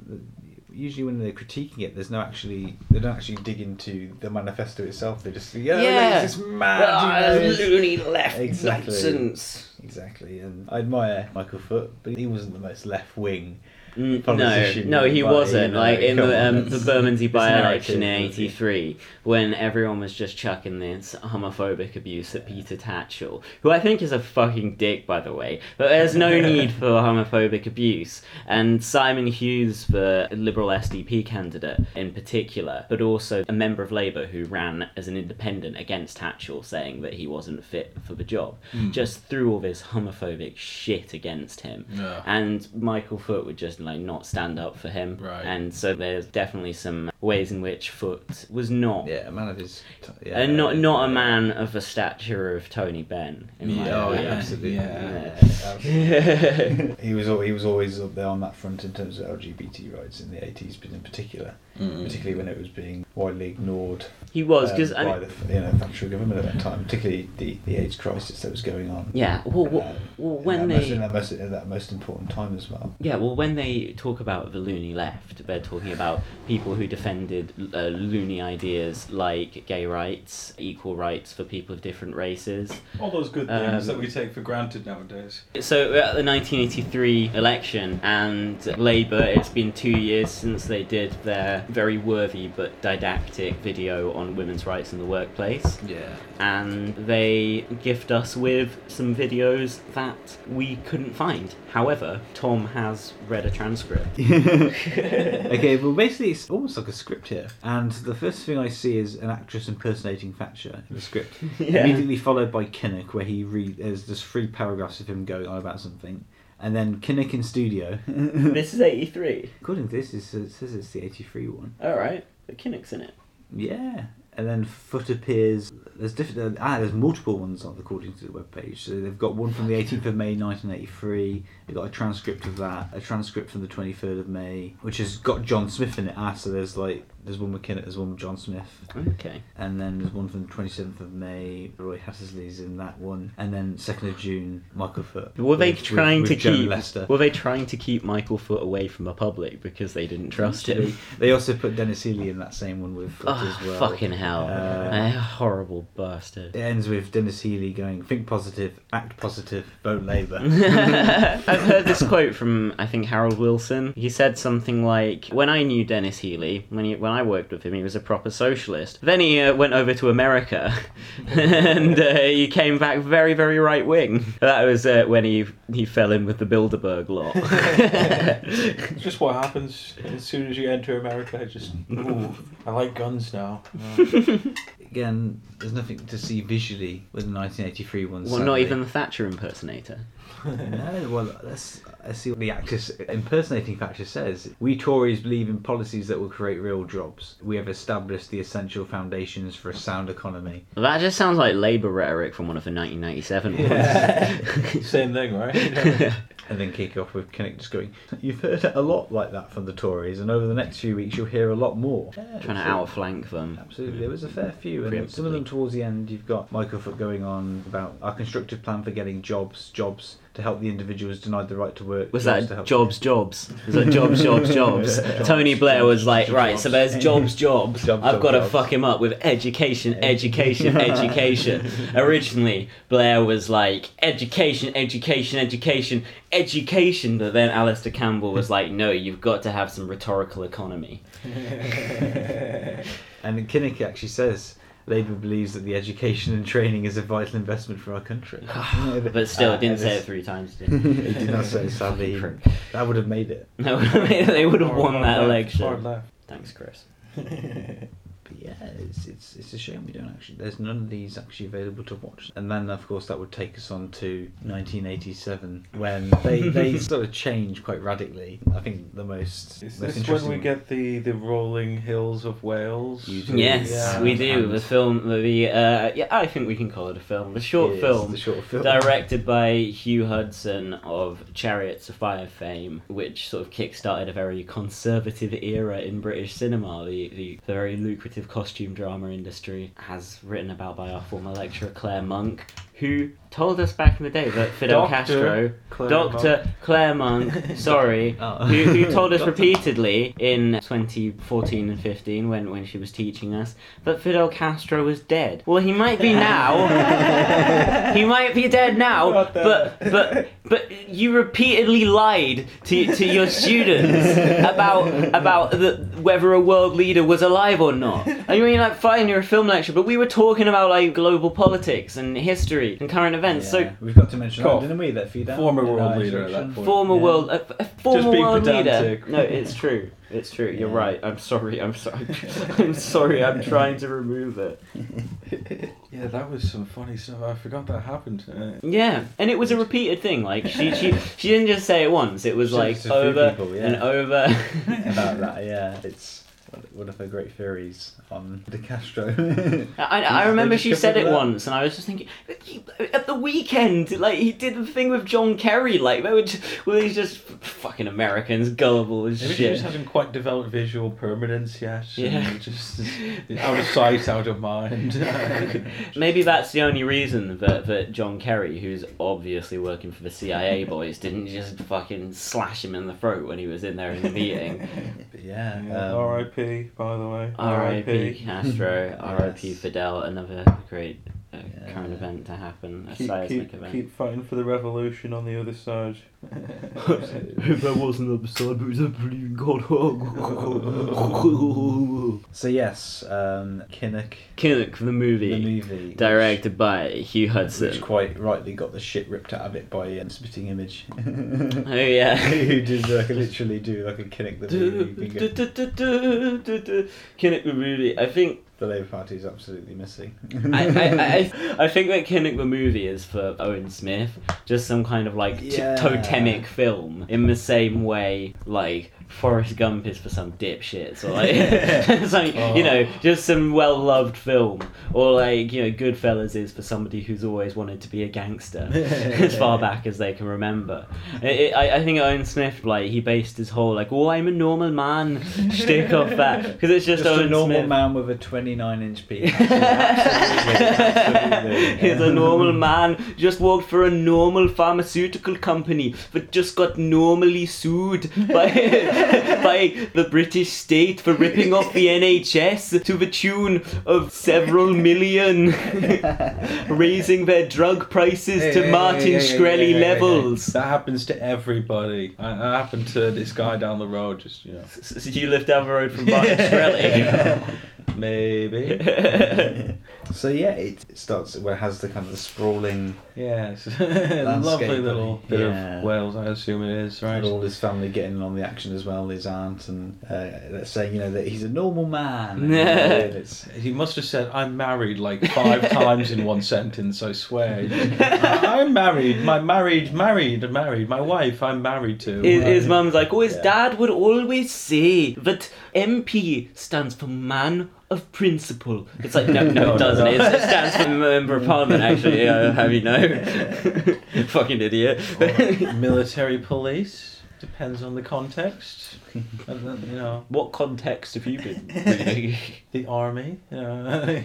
D: usually when they're critiquing it, there's no actually they don't actually dig into the manifesto itself. They just yeah,
F: Yeah.
D: it's this mad.
F: Ah,
D: you know, it's-
F: loony left
D: Exactly.
F: nonsense.
D: Exactly, and I admire Michael Foot, but he wasn't the most left wing.
F: Mm,
D: Politician,
F: no, no, he wasn't.
D: you know,
F: like in the
D: on,
F: um, the Bermondsey by-election in
D: narrative,
F: '83, when everyone was just chucking this homophobic abuse at Peter Tatchell, who I think is a fucking dick, by the way. But there's no (laughs) need for homophobic abuse. And Simon Hughes, the Liberal SDP candidate in particular, but also a member of Labour who ran as an independent against Tatchell, saying that he wasn't fit for the job, just threw all this homophobic shit against him
E: Yeah.
F: and Michael Foot would just like not stand up for him.
E: Right.
F: And so there's definitely some ways in which Foot was not,
D: Yeah, a man of his. T- yeah,
F: and not not a man of the stature of Tony Benn. In my
D: Yeah, oh, yeah, absolutely.
E: Yeah.
D: absolutely. (laughs) he was he was always up there on that front in terms of LGBT rights in the 80s, but in particular,
E: Mm.
D: particularly when it was being widely ignored
F: he was
D: um,
F: because
D: by the you know Thatcher government at that time, particularly the, the AIDS crisis that was going on.
F: yeah. Well, well,
D: Uh,
F: well
D: in
F: when
D: that most,
F: they
D: in that most in that most important time as well.
F: Yeah, well, when they talk about the loony left, they're talking about people who defended uh, loony ideas like gay rights, equal rights for people of different races.
E: All those good
F: Um,
E: things that we take for granted nowadays.
F: So we're at the 1983 election, and Labour, it's been two years since they did their very worthy but didactic video on women's rights in the workplace.
E: Yeah.
F: And they gift us with some videos that we couldn't find. However, Tom has read a transcript. (laughs)
D: okay, well, basically, it's almost like a script here. And the first thing I see is an actress impersonating Thatcher in the script. (laughs)
F: Yeah.
D: Immediately followed by Kinnock, where he read. There's just three paragraphs of him going on about something. And then Kinnock in studio. (laughs)
F: This is 83.
D: According to this, it says it's the 83 one.
F: Alright, but Kinnock's in it.
D: Yeah. and then Foot appears. There's different. Ah, there's multiple ones on according to the webpage. So they've got one from the 18th of May 1983. They've got a transcript of that. A transcript from the 23rd of May, which has got John Smith in it. Ah, so there's like there's one with there's one with John Smith,
G: Okay.
D: and then there's one from the 27th of May. Roy Hattersley's in that one, and then 2nd of June, Michael Foot.
F: Were they trying
D: with-
F: to
D: with
F: keep?
D: Lester.
F: Were they trying to keep Michael Foot away from the public because they didn't trust him?
D: They also put Denis Healey in that same one with Foot
F: Oh,
D: as well.
F: fucking hell!
D: Uh,
F: A horrible bastard.
D: It ends with Denis Healey going, think positive, act positive, vote Labour. (laughs)
F: I've heard this quote from I think Harold Wilson. He said something like, "When I knew Denis Healey, when he, when I worked with him, he was a proper socialist. Then he uh, went over to America, (laughs) and uh, he came back very very right wing. That was uh, when he he fell in with the Bilderberg lot.
E: It's (laughs) just what happens as soon as you enter America. It's Just, ooh, I like guns now. (laughs)
D: Again, there's nothing to see visually with the 1983 one.
F: well, not even the Thatcher impersonator. (laughs)
D: No, well, let's, let's see what the actress impersonating Thatcher says. We Tories believe in policies that will create real jobs. We have established the essential foundations for a sound economy.
F: That just sounds like Labour rhetoric from one of the 1997 ones. (laughs) (laughs)
E: Same thing, right?
D: And then kick off with just going, You've heard a lot like that from the Tories, and over the next few weeks you'll hear a lot more. Yeah,
F: Trying to outflank them.
D: Absolutely, there was a fair few, and some of them towards the end. You've got Michael Foot going on about our constructive plan for getting jobs, jobs to help the individuals denied the right to work.
F: Was
D: jobs
F: that jobs, jobs? Was that jobs, jobs, jobs? (laughs)
D: Jobs,
F: Tony Blair was like,
D: jobs,
F: right, so there's jobs, jobs.
D: Jobs,
F: I've got to fuck him up with education, (laughs) education, education. Originally, Blair was like, education, education, education, education. But then Alastair Campbell was like, no, you've got to have some rhetorical economy.
D: And Kinnock actually says Labour believes that the education and training is a vital investment for our country. (laughs)
F: But still,
D: Uh,
F: didn't say it three times. Did he? (laughs)
D: he did not say sadly.
F: Prick.
D: That would have made it.
F: No, they would have won that election. Thanks, Chris. (laughs)
D: But yeah, it's, it's it's a shame we don't actually. There's none of these actually available to watch. And then of course that would take us on to 1987 when (laughs) they they sort of change quite radically. I think the most
E: Is
D: most
E: this when
D: interesting
E: we
D: one-
E: get the, the rolling hills of Wales?
D: You do.
F: Yes,
E: Yeah.
F: we do.
D: And-
F: The film, the uh, yeah, I think we can call it a film. The short
D: Yes,
F: film,
D: the short film.
F: directed by Hugh Hudson of Chariots of Fire fame, which sort of kick-started a very conservative era in British cinema. The, the, the very lucrative costume drama industry, as written about by our former lecturer Claire Monk, who told us back in the day that Fidel
E: Doctor
F: Castro,
E: Claire
F: Doctor
E: Monk.
F: Claire Monk, (laughs) sorry,
D: Oh.
F: who, who told us (laughs) repeatedly in 2014 and 15 when, when she was teaching us that Fidel Castro was dead. Well, he might be now. (laughs) he might be dead now, but but but you repeatedly lied to to your students about about the, whether a world leader was alive or not. (laughs) I mean, like, fine, you're a film lecturer, but we were talking about like global politics and history and current events.
D: Yeah, we've got to mention
E: Cough.
D: that, didn't we? That Fidel
E: Former world leader at that point.
F: former
D: Yeah.
F: world, a, a former
E: being
F: world leader. No, it's true. It's true. You're
D: Yeah.
F: right. I'm sorry. I'm sorry. (laughs) I'm sorry. I'm trying to remove it. (laughs)
E: Yeah, that was some funny stuff. I forgot that happened. Uh,
F: Yeah, and it was a repeated thing. Like she, she, (laughs) she didn't just say it once. It was
D: She
F: like
D: said it to a few
F: over
D: people, yeah.
F: and over.
D: about that. Yeah, it's one- one of her great theories on De Castro. (laughs)
F: I, I remember she said it
D: that.
F: once, and I was just thinking, at the weekend, like he did the thing with John Kerry, like they were just, well, he's just fucking Americans, gullible as
E: maybe she
F: shit.
E: just hasn't quite developed visual permanence yet.
F: Yeah. (laughs)
E: Just out of sight, out of mind. (laughs)
F: Maybe that's the only reason that, that John Kerry, who's obviously working for the CIA boys, didn't just fucking slash him in the throat when he was in there in the meeting.
D: But yeah,
E: Yeah,
D: um,
E: R.I.P. By the way.
F: R.I.P. Castro, (laughs) R.I.P. Fidel, another great
D: Yeah.
F: current event to happen, a
E: Keep,
F: seismic
E: keep,
F: event.
E: keep fighting for the revolution on the other side. (laughs)
F: if I was another side, but I believe in God. (laughs)
D: So yes, um, Kinnock,
F: Kinnock, the movie,
D: the movie,
F: directed by Hugh
D: which,
F: Hudson.
D: which quite rightly got the shit ripped out of it by um, Spitting Image,
F: Oh yeah. (laughs)
D: who did like literally do like a Kinnock the movie. You can go-
F: Kinnock the movie. I think
D: the Labour Party is absolutely missing.
F: I, I, I, I (laughs) think that Kinnock the movie is for Owen Smith just some kind of like t-
D: Yeah.
F: totemic film in the same way like Forrest Gump is for some dipshits or like (laughs) (laughs) something, you oh. know just some well loved film or like you know Goodfellas is for somebody who's always wanted to be a gangster as far back as they can remember. It, it, I, I think Owen Smith like he based his whole like oh I'm a normal man shtick off that because it's just,
D: Just
F: Owen
D: a normal
F: Smith.
D: man with a 29 inch penis. (laughs) absolutely, absolutely.
F: He's a normal man, just worked for a normal pharmaceutical company, but just got normally sued by, (laughs) by the British state for ripping off the NHS to the tune of several million, (laughs) raising their drug prices
E: Hey,
F: to
E: hey,
F: Martin
E: hey,
F: Shkreli levels.
E: That happens to everybody. That that happened to this guy down the road. Just you know,
F: So you live down the road from Martin Shkreli.
E: Maybe. (laughs)
D: So yeah, it starts where it has the kind of the sprawling,
E: Yes, (laughs) lovely little bit
F: yeah.
E: of Wales. I assume it is right.
D: with all his family getting on the action as well, his aunt, and uh, saying you know that he's a normal man. And, you know, and (laughs) it's
E: He must have said, "I'm married" like five (laughs) times in one sentence. I swear. I- I'm married. My married, married, married. My wife. I'm married to.
F: His, his mum's like, oh, his
D: Yeah.
F: dad would always say that MP stands for man of principle. It's like, (laughs) no, no, it doesn't. It, stands for (laughs) member of parliament, actually. Uh, have (laughs) you know? Fucking idiot.
E: Military police depends on the context. And then, you know,
F: what context have you been reading?
E: the army. You know,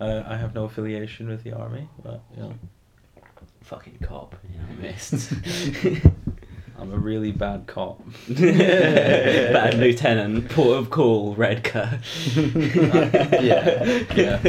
E: uh, I have no affiliation with the army, but you know,
F: Fucking cop. You know, missed.
E: I'm a really bad cop. (laughs)
F: Bad lieutenant, port of call, Redcar. (laughs)
E: yeah, yeah.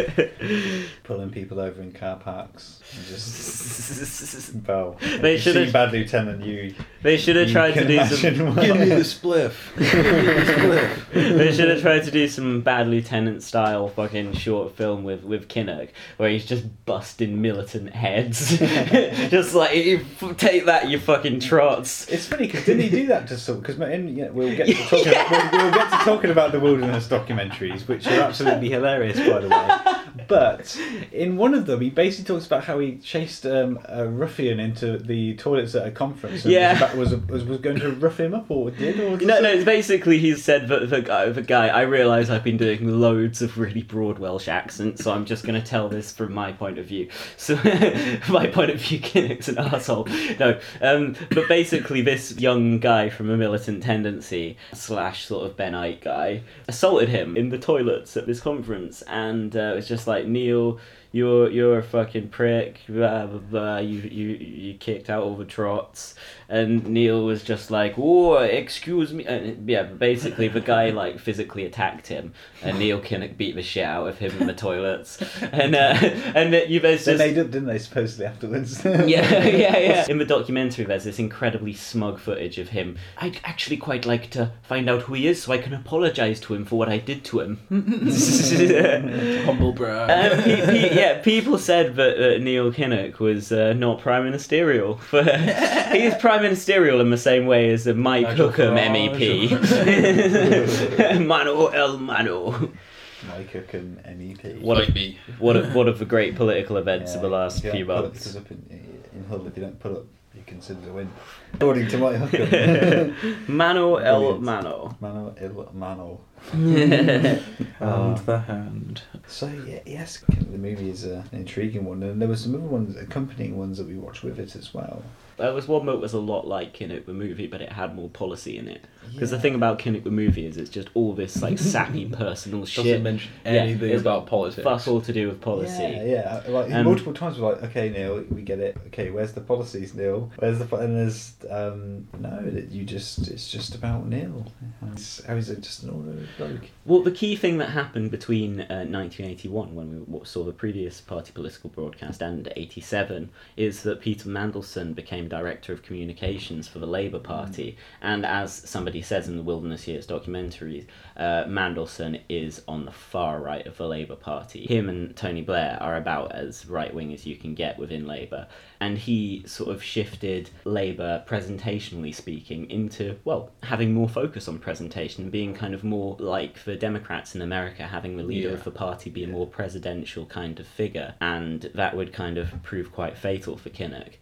D: pulling people over in car parks. And just (laughs) well,
F: They should've-
D: bad lieutenant. You
F: They should have tried to do some.
D: imagine what-
E: Give me the spliff. Give me the spliff.
F: they should have tried to do some bad lieutenant style fucking short film with with Kinnock, where he's just busting militant heads, just like you take that, you fucking trots.
D: It's funny because didn't he do that to some? Because you know, we'll get to (laughs) talking about, we'll, we'll get to talking about the wilderness documentaries, which are absolutely hilarious, by the way. But in one of them, he basically talks about how he chased um, a ruffian into the toilets at a conference. And
F: Yeah.
D: was, about- was, was was going to rough him up, or did, or
F: No, no. It's basically he said that the guy, the guy. I realise I've been doing loads of really broad Welsh accents, so I'm just going to tell this from my point of view. (laughs) So, (laughs) my point of view, Kinnock's an asshole. No, um, but basically, this young guy from a militant tendency slash sort of Bennite guy assaulted him in the toilets at this conference, and uh, it was just like Neil. You're you're a fucking prick. Blah, blah, blah. You you you kicked out all the trots, and Neil was just like, "Oh, excuse me." And yeah, basically the guy (laughs) like physically attacked him, and Neil Kinnock beat the shit out of him in the (laughs) toilets, and uh, (laughs) and you there's
D: Then
F: just
D: they did, didn't they? Supposedly afterwards.
F: yeah, yeah, yeah. In the documentary, there's this incredibly smug footage of him. I'd actually quite like to find out who he is so I can apologise to him for what I did to him.
E: Humble brag.
F: Um, pe- pe- yeah, people said that uh, Neil Kinnock was uh, not prime ministerial. For (laughs) he's prime ministerial in the same way as uh, Mike
E: Nigel
F: Hookem
E: Farage.
F: MEP. (laughs) Mano el Mano.
D: Mike Cook and MEP.
F: What
E: Fight
F: a,
E: me.
F: what a, what of the great political events of the last few
D: don't up-
F: months.
D: up in, in Hull, if you don't put up, you consider a win. According to Mike Hookem. (laughs)
F: Mano el Mano.
D: Mano il Mano.
E: And
D: Uh,
E: the hand.
D: So yeah, yes, the movie is uh, an intriguing one, and there were some other ones, accompanying ones that we watched with it as well.
F: There was one that was a lot like Kinnock the movie, but it had more policy in it. Because the thing about Kinnock the movie is it's just all this like sappy (laughs) personal
E: Doesn't
F: shit.
E: mention anything
F: it's
E: about politics.
F: Fuck all to do with policy.
D: Yeah, yeah. Like
F: Um,
D: multiple times, we're like, okay, Neil, we get it. Okay, where's the policies, Neil? Where's the po-" and there's um no that you just it's just about Neil. It's, how is it just an ordinary bloke?
F: Well, the key thing that happened between uh, 1981, when we saw the previous party political broadcast, and 87, is that Peter Mandelson became director of communications for the Labour Party. And as somebody says in the Wilderness Years documentary, uh, Mandelson is on the far right of the Labour Party. Him and Tony Blair are about as right wing as you can get within Labour. And he sort of shifted Labour, presentationally speaking, into, well, having more focus on presentation, being kind of more like for Democrats in America having the leader
E: Yeah.
F: of the party be a more presidential kind of figure, and that would kind of prove quite fatal for Kinnock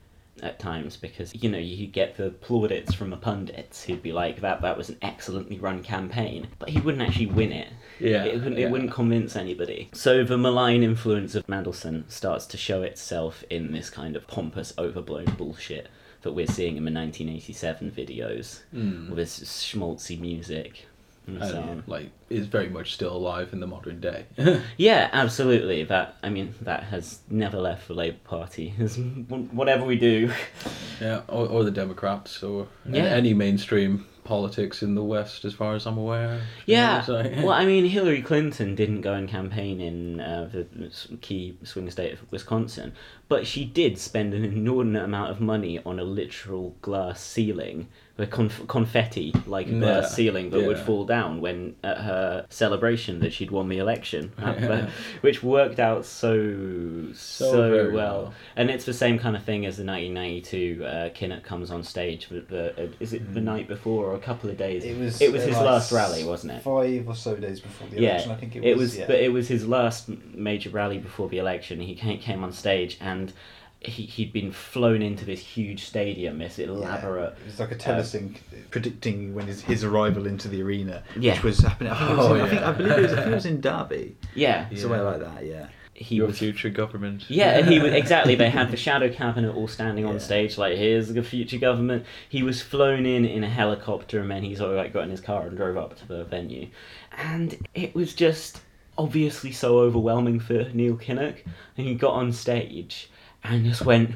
F: at times because you know you could get the plaudits from the pundits who'd be like that that was an excellently run campaign but he wouldn't actually win it
E: Yeah,
F: it, wouldn't,
E: yeah.
F: it wouldn't convince anybody so the malign influence of Mandelson starts to show itself in this kind of pompous overblown bullshit that we're seeing in the 1987 videos
E: Mm.
F: with this schmaltzy music and so on.
E: Like is very much still alive in the modern day. (laughs)
F: Yeah, absolutely. That I mean, that has never left the Labour Party. (laughs) Whatever we do. (laughs)
E: yeah, or, or the Democrats, or
F: Yeah.
E: any mainstream politics in the West, as far as I'm aware.
F: Yeah.
E: So-
F: Well, I mean, Hillary Clinton didn't go and campaign in uh, the key swing state of Wisconsin, but she did spend an inordinate amount of money on a literal glass ceiling, a conf- confetti like a glass ceiling that would fall down when at her celebration that she'd won the election, (laughs) uh, (laughs) which worked out so so,
E: very
F: well.
E: well.
F: And it's the same kind of thing as the 1992 uh, Kinnock comes on stage. The, the, uh, is it the night before or a couple of days?
D: It was.
F: It was his
D: like
F: last rally, wasn't it?
D: Five or so days before the election,
F: Yeah,
D: election, I think it,
F: it
D: was.
F: was,
D: yeah.
F: but it was his last major rally before the election. He came, came on stage and he he'd been flown into this huge stadium, this elaborate.
D: It was like a telesync uh, predicting when his, his arrival into the arena,
F: Yeah.
D: which was happening. I think, it was
E: Oh,
D: in, I, oh,
E: think.
D: I believe it was, I think it was (laughs) in Derby,
F: Yeah,
D: somewhere like that. Yeah.
F: he
E: Your
F: was.
E: future government.
F: Yeah, and he was (laughs) exactly. They had the shadow cabinet all standing on
D: Yeah.
F: stage, like here's the future government. He was flown in in a helicopter, and then he sort of like got in his car and drove up to the venue, and it was just obviously so overwhelming for Neil Kinnock, and he got on stage and just went.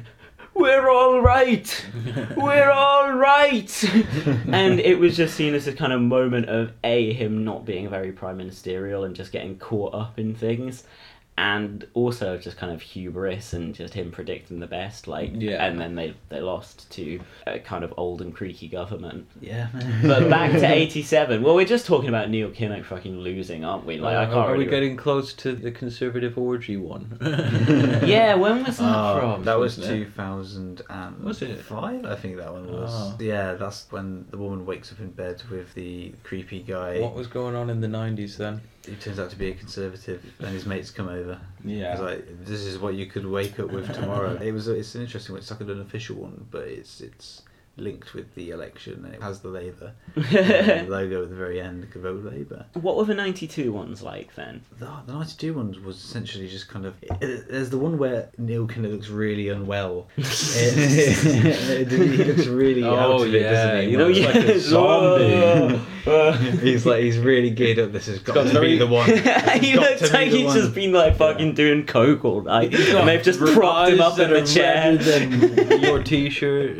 F: We're all right. We're (laughs) all right. and it was just seen as a kind of moment of a him not being very prime ministerial and just getting caught up in things, and also just kind of hubris and just him predicting the best. Like,
E: Yeah.
F: and then they they lost to a kind of old and creaky government.
D: Yeah.
F: But back to (laughs) '87. Well, we're just talking about Neil Kinnock fucking losing, aren't we? Like, I
E: Uh,
F: can't.
E: are
F: really...
E: we getting close to the conservative orgy one? (laughs)
F: Yeah, when was that
D: Oh,
F: from?
D: that was
E: wasn't it?
D: 2005,
E: Was it?
D: I think that one was.
E: Oh.
D: Yeah, that's when the woman wakes up in bed with the creepy guy
E: what was going on in the nineties then?
D: Who turns out to be a conservative, and his mates come over.
E: Yeah.
D: It's like this is what you could wake up with tomorrow. it was it's an interesting one. It's like an unofficial one, but it's it's linked with the election and it has the Labour uh, (laughs) logo at the very end. Vote Labour.
F: What were the '92 ones like then?
D: The, the 92 ones was essentially just kind of. There's the one where Neil kind of looks really unwell. (laughs) (laughs) he looks really out
E: Oh,
D: of it,
E: yeah,
D: doesn't he?
E: he
D: Well,
E: looks like a zombie.
D: he's like he's really geared up. This has got,
E: got
D: to
E: very-
D: be the one.
F: he looks like he's
D: one.
F: just been like fucking doing coke all night, and they've just propped him up in the chair.
E: Than your T-shirt.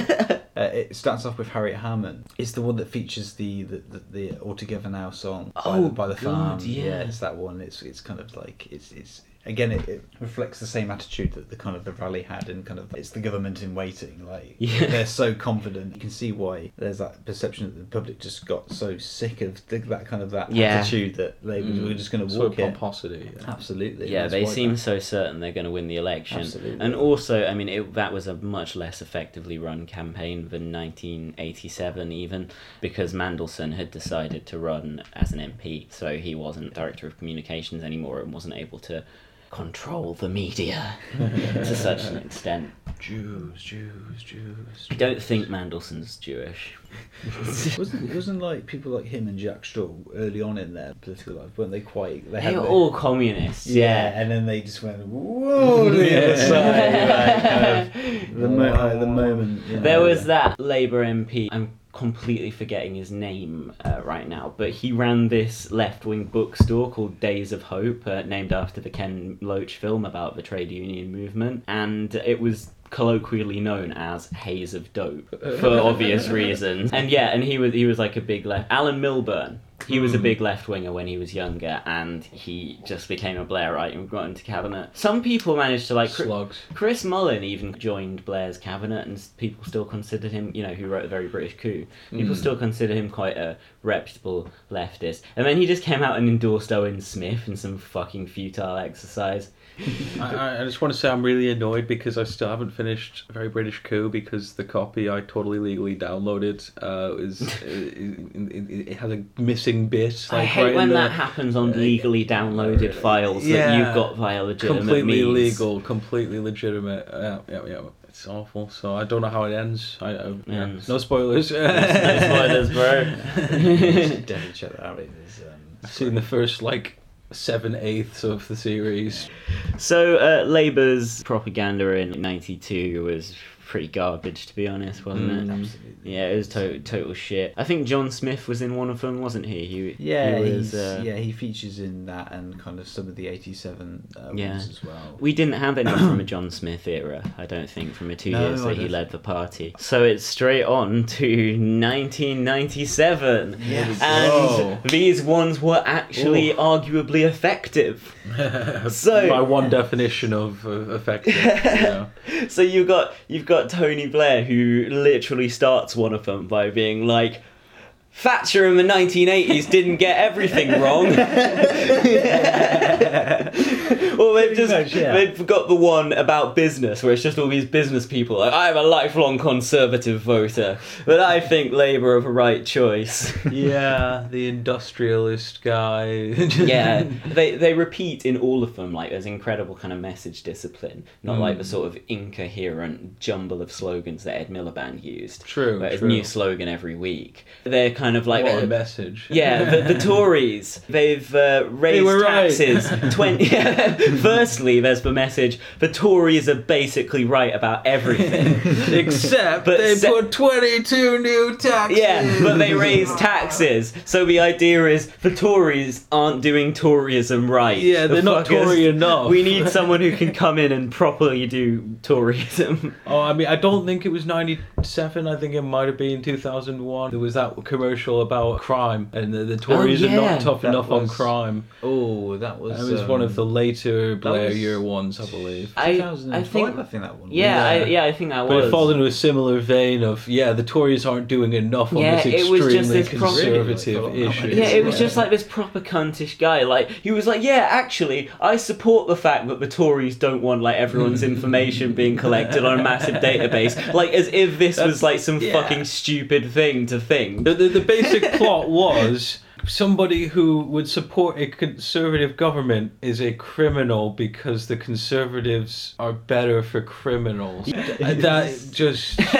E: (laughs)
D: Uh, it starts off with Harriet Harman. It's the one that features the the, the, the All Together Now song by,
F: Oh,
D: the, by the farm.
F: yeah.
D: it's that one. It's it's kind of like it's it's again it, it reflects the same attitude that the kind of the rally had and kind of it's the government in waiting. Like
F: Yeah. (laughs)
D: they're so confident. You can see why there's that perception that the public just got so sick of the, that kind of that
F: Yeah.
D: attitude that they
E: Mm.
D: were just going to
E: sort
D: walk
E: of
D: it.
E: pomposity. yeah.
D: Absolutely.
F: Yeah, they seem
D: that-
F: so certain they're going to win the election.
D: Absolutely.
F: And also, I mean, it, that was a much less effectively run campaign than 1987, even because Mandelson had decided to run as an MP, so he wasn't director of communications anymore and wasn't able to control the media (laughs) to such an extent.
E: Jews, Jews, Jews.
F: I don't think Mandelson's Jewish. (laughs)
D: wasn't it wasn't like people like him and Jack Straw early on in their political life, weren't they quite? They
F: They
D: had
F: were
D: the-
F: all communists.
D: Yeah,
F: Yeah.
D: and then they just went whoa to the other side. Like, kind of (laughs) the, mo- uh, the moment. you know,
F: There was
D: yeah.
F: that Labour MP. I'm completely forgetting his name uh, right now, but he ran this left-wing bookstore called Days of Hope, uh, named after the Ken Loach film about the trade union movement, and it was colloquially known as Haze of Dope (laughs) for obvious reasons. And yeah, and he was he was like a big left. Alan Milburn. He was a hmm. big left winger when he was younger, and he just became a Blairite and got into cabinet. Some people managed to like.
E: Slugs.
F: Chris Mullin even joined Blair's cabinet, and s- people still considered him, you know, who wrote a very British coup. People hmm. still consider him quite a reputable leftist. And then he just came out and endorsed Owen Smith in some fucking futile exercise. (laughs)
E: I, I- I just want to say I'm really annoyed because I still haven't finished Very British Coup because the copy I totally legally downloaded uh, is (laughs) it, it, it had a missing bit.
F: I hate
E: right in
F: when
E: the-
F: that happens on legally downloaded files that you've got via legitimate
E: completely
F: means.
E: legal, completely legitimate. Yeah, yeah, yeah. It's awful. So I don't know how it ends. I, I yeah. No spoilers.
F: no spoilers, bro. (laughs)
H: Definitely check that out. It is. Um,
E: I've seen the first like seven eighths of the series.
F: So, uh, Labour's propaganda in '92 was pretty garbage, to be honest, wasn't it?
H: absolutely.
F: Yeah, it was to- total shit. I think John Smith was in one of them, wasn't he? he
H: Yeah,
F: he was, uh,
H: yeah, he features in that and kind of some of the '87 uh,
F: Yeah.
H: ones as well.
F: We didn't have any from (clears throat) a John Smith era, I don't think, from the two
H: No,
F: years
H: I
F: that he led the party. So it's straight on to 1997.
H: Yes.
F: And
E: Whoa.
F: these ones were actually arguably effective. (laughs) So-
E: by one definition of uh, effective. you know. (laughs)
F: So you got you've got Tony Blair who literally starts one of them by being like Thatcher in the 1980s didn't get everything wrong. (laughs) (laughs) well, they've just
H: much, yeah.
F: they've got the one about business where it's just all these business people like I'm a lifelong conservative voter, but I think Labour are the right choice. (laughs)
E: yeah, the industrialist guy. (laughs)
F: yeah, they they repeat in all of them like there's incredible kind of message discipline, not like
E: Mm.
F: the sort of incoherent jumble of slogans that Ed Miliband used.
E: True,
F: where it's a
E: true.
F: new slogan every week. They're kind of like
E: what a message.
F: yeah, the, the Tories they've uh, raised
E: right.
F: taxes. Twenty. (laughs) Firstly, there's the message: the Tories are basically right about everything. (laughs)
E: Except
F: But
E: they
F: se-
E: put 22 new taxes.
F: Yeah, but they raise taxes. So the idea is the Tories aren't doing Toryism right.
E: Yeah,
F: The
E: they're not
F: fuckers-
E: Tory enough.
F: We need someone who can come in and properly do Toryism.
E: Oh, I mean, I don't think it was 97. I think it might have been 2001. There was that commercial about crime, and the, the Tories are
F: yeah.
E: not tough
H: That
E: enough on crime.
H: Oh, that was.
E: That was one of the
H: um,
E: later Blair
H: was-
E: year ones, I believe.
F: I,
H: 2005,
F: I think.
H: I think that one.
F: Yeah, I,
E: Yeah.
F: yeah, I think that
E: But
F: was.
E: it falls into a similar vein of yeah, the Tories aren't doing enough on
F: Yeah,
E: this
F: it was
E: extremely
F: just this proper-
E: conservative
H: Really?
E: Issue.
F: Yeah, it was just like this proper cuntish guy. Like he was like, yeah, actually, I support the fact that the Tories don't want like everyone's hmm. information being collected on a massive database. (laughs) Like as if this was like some
E: yeah.
F: fucking stupid thing to think.
E: The, the, the basic plot was somebody who would support a conservative government is a criminal because the conservatives are better for criminals. Uh, that just (laughs)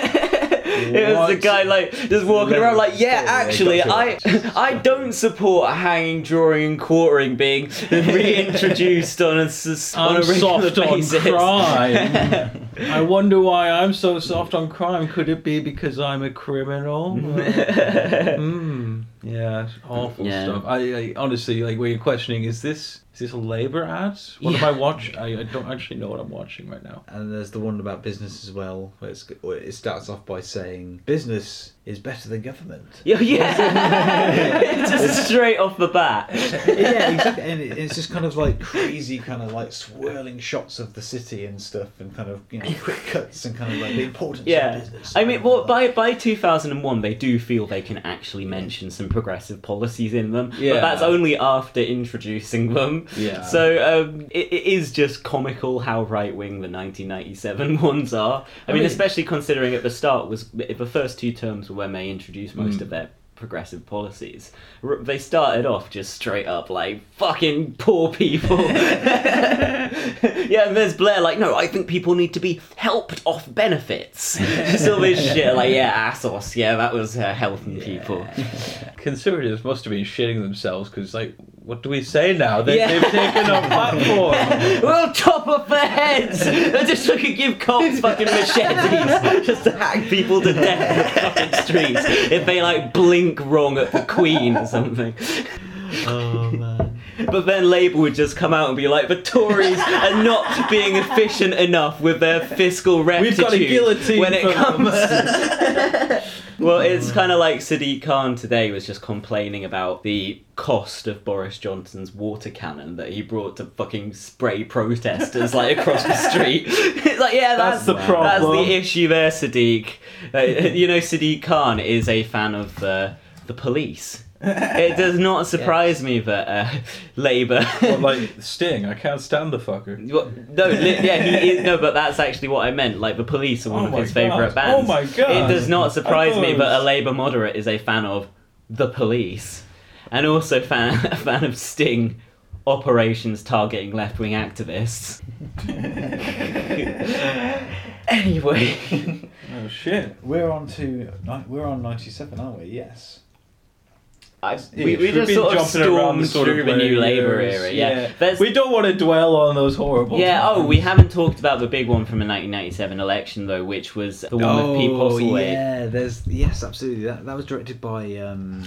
F: it was the guy like just walking around like, yeah, actually. I (laughs) I don't support hanging, drawing, and quartering being (laughs) reintroduced on a, on a
E: I'm soft on crime. I wonder why I'm so soft on crime. Could it be because I'm a criminal? Hmm. Yeah, awful
F: Yeah.
E: stuff. I, I honestly like when you're questioning, is this is this a Labour ad? What am I watching? I, I don't actually know what I'm watching right now.
H: And there's the one about business as well, where, it's, where it starts off by saying business is better than government. (laughs)
F: Yeah, yeah. (laughs) just straight off the bat. (laughs)
H: yeah, exactly. And it, it's just kind of like crazy, kind of like swirling shots of the city and stuff, and kind of you know quick cuts and kind of like the importance
F: Yeah,
H: of business.
F: I mean, well, by by two thousand and one, they do feel they can actually mention some progressive policies in them,
E: Yeah.
F: but that's only after introducing them.
E: Yeah.
F: So um, it, it is just comical how right wing the nineteen ninety seven ones are. I,
E: I
F: mean,
E: mean-
F: especially considering at the start was the first two terms were when they introduced most
E: Mm.
F: of their progressive policies. R- They started off just straight up like fucking poor people. (laughs) yeah, and there's Blair like, no, I think people need to be helped off benefits. (laughs) Just all this shit like, yeah, ASBOs, yeah, that was uh, helping people. (laughs)
E: Conservatives must have been shitting themselves because, like, what do we say now? They,
F: Yeah.
E: They've taken a platform. (laughs)
F: We'll chop off their heads! They're just fucking give cops fucking machetes (laughs) just to hack people to death in the fucking streets if they like blink wrong at the Queen or something.
H: oh man.
F: But then Labour would just come out and be like, the Tories are not being efficient enough with their fiscal rectitude We've
E: got a guillotine
F: when it
E: for
F: comes.
E: them. (laughs)
F: well, it's kind of like Sadiq Khan today was just complaining about the cost of Boris Johnson's water cannon that he brought to fucking spray protesters like across the street. (laughs) it's like, yeah, that's,
E: That's the
F: That's the issue there, Sadiq. Uh, you know, Sadiq Khan is a fan of uh, the police. (laughs) it does not surprise me that uh, (laughs) Labour.
E: What, like (laughs) Sting, I can't stand the fucker.
F: Well, no, li- yeah, he is, no, but that's actually what I meant. Like the Police are one
E: Oh
F: of his favourite bands.
E: Oh my God.
F: It does not surprise me
E: it
F: that a Labour moderate is a fan of the Police, and also fan a fan of Sting operations targeting left wing activists. anyway,
E: Oh shit.
D: We're on to we're on ninety seven, aren't we? Yes.
F: I,
E: Yeah,
F: we, we
E: we've
F: just
E: been
F: sort of stormed
E: sort of
F: through the new Labour era. Yeah, There's-
E: We don't want to dwell on those horrible.
F: Yeah. Oh, we haven't talked about the big one from the 1997 election though, which was the one with Pete Postlethwaite,
D: Oh, yeah. There's yes, absolutely. That that was directed by um,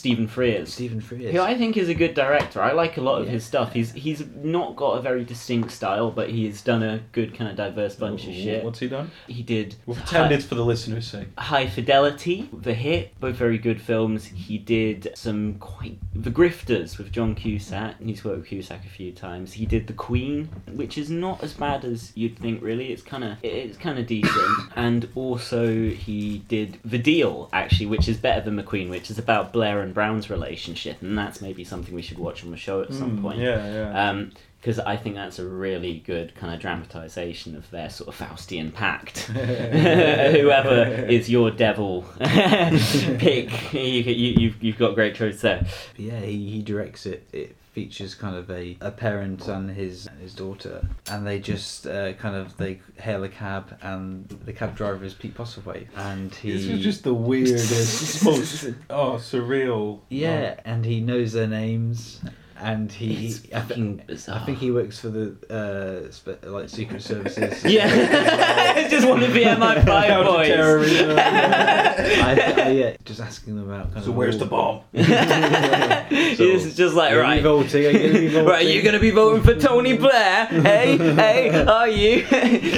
F: Stephen Frears.
D: Stephen Frears.
F: Who I think is a good director. I like a lot of
D: Yeah.
F: his stuff. He's he's not got a very distinct style, but he's done a good kind of diverse bunch of shit.
E: What's he done?
F: He did
E: We'll pretend it's for the listener's sake.
F: High Fidelity, The Hit, both very good films. He did some quite The Grifters with John Cusack. He's worked with Cusack a few times. He did The Queen, which is not as bad as you'd think. Really, it's kind of it's kind of decent. and also he did The Deal, actually, which is better than The Queen, which is about Blair and Brown's relationship, and that's maybe something we should watch on the show at some
E: Mm,
F: point
E: Yeah, yeah.
F: because I think that's a really good kind of dramatisation of their sort of Faustian pact. (laughs) (laughs) Whoever is your devil, (laughs) pick. You, you, you've, you've got great choice there.
D: Yeah, he, he directs it. It features kind of a, a parent and his his daughter, and they just uh, kind of they hail a cab, and the cab driver is Pete Postlethwaite, and he
E: this is just the weirdest, (laughs) most oh surreal.
D: yeah, and he knows their names, and he
F: It's
D: I, thi- I think he works for the uh, spe- like secret services. (laughs)
F: Yeah, (laughs) just one to be MI5 (laughs) boys.
E: Counter-terrorism.
D: I, I, yeah, just asking them about kind
E: So
D: of
E: where's
D: all-
E: the bomb?
F: it's just like
D: Are you
F: right.
D: voting? Are you voting?
F: Right, are you gonna be voting for Tony Blair? hey, hey, are you?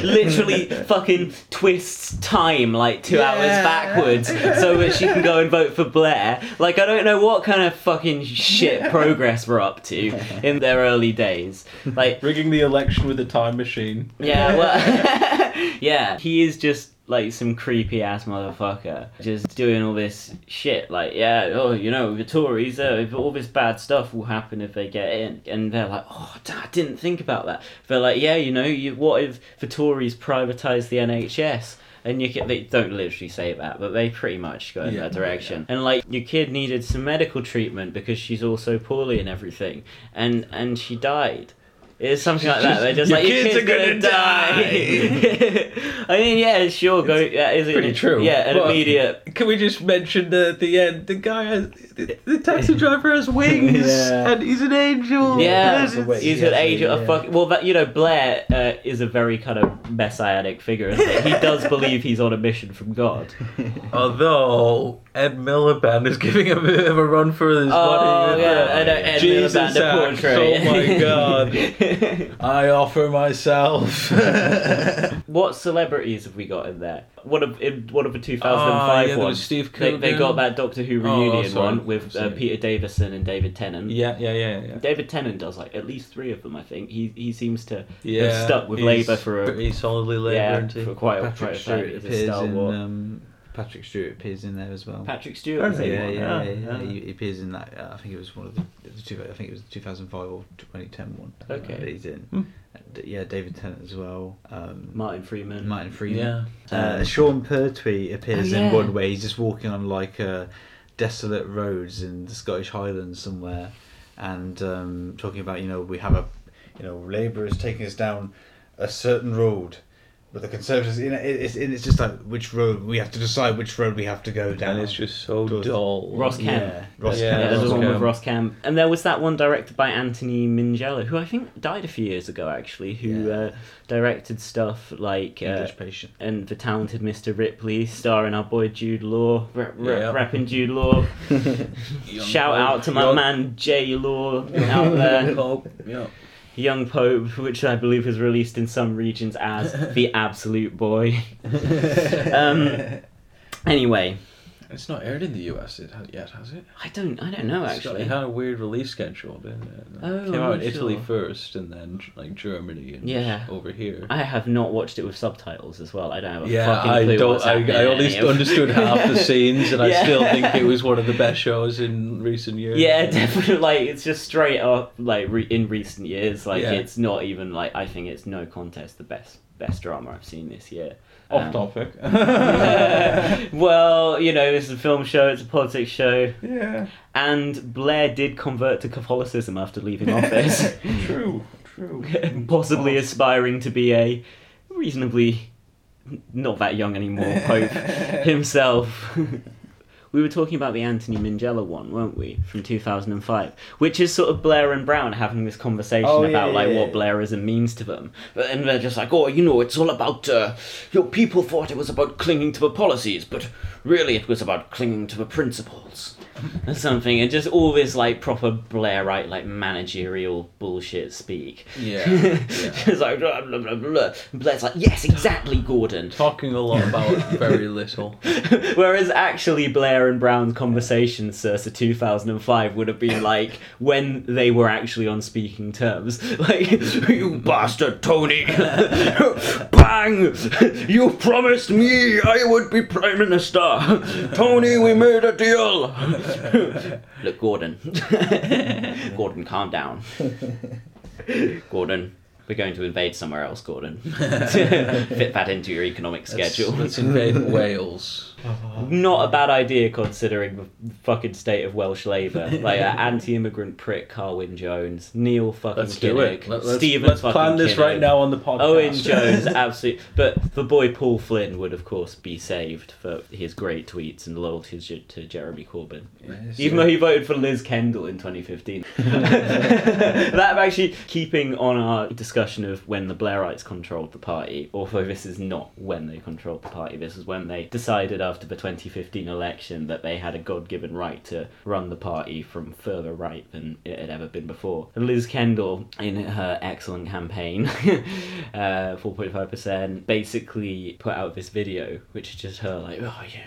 F: Literally fucking twists time like two hours backwards so that she can go and vote for Blair. Like, I don't know what kind of fucking shit progress we're up to in their early days. Like, (laughs)
E: Rigging the election with a time machine.
F: yeah, (laughs) well, (laughs) yeah, he is just like some creepy ass motherfucker, just doing all this shit. Like, yeah, oh, you know, the Tories, uh, all this bad stuff will happen if they get in, and they're like, oh, I didn't think about that. They're like, yeah, you know, you, what if the Tories privatise the NHS? And you can, they don't literally say that, but they pretty much go in
E: Yeah.
F: that direction. And like your kid needed some medical treatment because she's all so poorly and everything, and and she died. It's something like that. They're just
E: Your
F: like your
E: kids
F: kid's
E: are
F: gonna,
E: gonna
F: die. (laughs) I mean, yeah, sure. Go. Yeah, is it
E: Pretty true.
F: Yeah, an
E: Well,
F: immediate.
E: Can we just mention that at the end the guy has the, the taxi driver has (laughs) wings
D: Yeah.
E: and he's an angel.
F: Yeah,
D: That's
F: he's an angel. of
D: yeah.
F: fuck. Well, that you know, Blair uh, is a very kind of messianic figure. Isn't he? he does (laughs) believe he's on a mission from God.
E: Although Ed Miliband is giving a bit of a run for his body.
F: Oh
E: money. with
F: yeah,
E: the
F: I know Ed
E: Jesus
F: Miliband a
E: act.
F: portrait.
E: Oh my god. (laughs) I offer myself. (laughs)
F: what celebrities have we got in there? One of in one of the 2005
E: Ah, yeah,
F: ones.
E: Steve
F: they, they got that Doctor Who
E: Oh,
F: reunion
E: sorry.
F: one with uh, Peter Davison and David Tennant.
E: yeah, yeah, yeah, yeah.
F: David Tennant does like at least three of them. I think he he seems to
E: Yeah,
F: have stuck with Labour for a
E: pretty solidly Labour,
F: yeah for quite a, quite
D: Patrick
F: a time.
D: Stewart appears in.
F: stalwart.
D: Um, Patrick Stewart appears in there as well.
F: Patrick Stewart.
E: Does
F: is
D: yeah, yeah,
F: ah,
D: yeah, yeah.
F: ah.
D: He, he appears in that. Uh, I think it was one of the, the two. I think it was the 2005 or 2010 one. uh,
F: Okay.
D: that he's in.
E: Hmm.
D: And, yeah, David Tennant as well. Um,
F: Martin Freeman.
D: Martin Freeman.
E: Yeah.
D: Uh,
F: Um,
D: Sean Pertwee appears
F: Oh,
D: in one where he's just walking on like uh, desolate roads in the Scottish Highlands somewhere, and um, talking about you know we have a, you know Labour is taking us down a certain road, but the Conservatives you know it, it's it's just like which road we have to decide which road we have to go down.
E: And it's just so
D: Does-
E: dull.
F: Ross Kemp.
D: yeah, Ross
E: Yeah,
F: Yeah,
D: Kemp.
F: there's
E: Ross
F: one with Ross Kemp, and there was that one directed by Anthony Minghella, who I think died a few years ago, actually, who
D: Yeah.
F: uh, directed stuff like uh,
D: English patient.
F: and the talented Mr. Ripley, starring our boy Jude Law, rap, rap,
E: Yeah.
F: rapping Jude Law. (laughs) Shout out to my
E: Young-
F: man J Law (laughs) out there.
E: Yeah.
F: Young Pope, (laughs) which I believe is released in some regions as (laughs) the Absolute Boy. (laughs) um, anyway,
E: It's not aired in the US yet, has it?
F: I don't. I don't know
E: It's got-
F: actually.
E: it had a weird release schedule, didn't it?
F: Oh,
E: Came
F: I'm
E: out in
F: not
E: Italy first, and then like Germany, and
F: Yeah.
E: over here.
F: I have not watched it with subtitles as well. I don't have a
E: yeah,
F: fucking
E: I
F: clue
E: don't. I,
F: happening
E: I only understood (laughs) half the scenes, and I still think it was one of the best shows in recent years.
F: Yeah, (laughs) definitely. Like it's just straight up. Like re- in recent years, like
E: Yeah.
F: it's not even like I think it's no contest the best best drama I've seen this year.
E: Off
F: Um,
E: topic. (laughs)
F: well, you know, this is a film show. It's a politics show,
E: yeah.
F: and Blair did convert to Catholicism after leaving office, (laughs)
E: True. True. (laughs)
F: possibly aspiring to be a reasonably not that young anymore Pope himself. We were talking about the Anthony Minghella one, weren't we, from 2005, which is sort of Blair and Brown having this conversation
H: Oh, yeah,
F: about like
H: yeah,
F: what
H: yeah.
F: Blairism means to them, but and they're just like, oh, you know, it's all about uh, your people thought it was about clinging to the policies, but really it was about clinging to the principles. Or something, and just all this like proper Blairite, like managerial bullshit speak.
E: Yeah. (laughs) yeah.
F: It's like blah, blah, blah, blah. Blair's like, yes, exactly, Gordon.
E: Talking a lot about very little. (laughs)
F: Whereas actually Blair and Brown's conversation circa 2005 would have been like when they were actually on speaking terms. (laughs) Like, you bastard Tony! Bang! You promised me I would be Prime Minister! Tony, we made a deal! Look, Gordon. (laughs) Gordon, calm down. Gordon. We're going to invade somewhere else, Gordon. (laughs) Fit that into your economic schedule.
E: Let's invade (laughs) Wales.
F: Not a bad idea considering the fucking state of Welsh Labour. (laughs) Like uh, anti-immigrant prick Carwyn Jones, Neil fucking
E: Let's do
F: Kinnock,
E: it. Let, us
F: Stephen
E: let's
F: fucking
E: plan this
F: Kinnock,
E: right now on the podcast.
F: Owen (laughs) Jones, absolutely. But the boy Paul Flynn would, of course, be saved for his great tweets and loyalty to, to Jeremy Corbyn.
E: Yes,
F: Even
E: yeah.
F: though he voted for Liz Kendall in 2015. (laughs) that actually, keeping on our discussion of when the Blairites controlled the party, although this is not when they controlled the party, this is when they decided after the 2015 election that they had a God given right to run the party from further right than it had ever been before. Liz Kendall, in her excellent campaign, (laughs) uh, 4.5%, basically put out this video, which is just her like, oh, you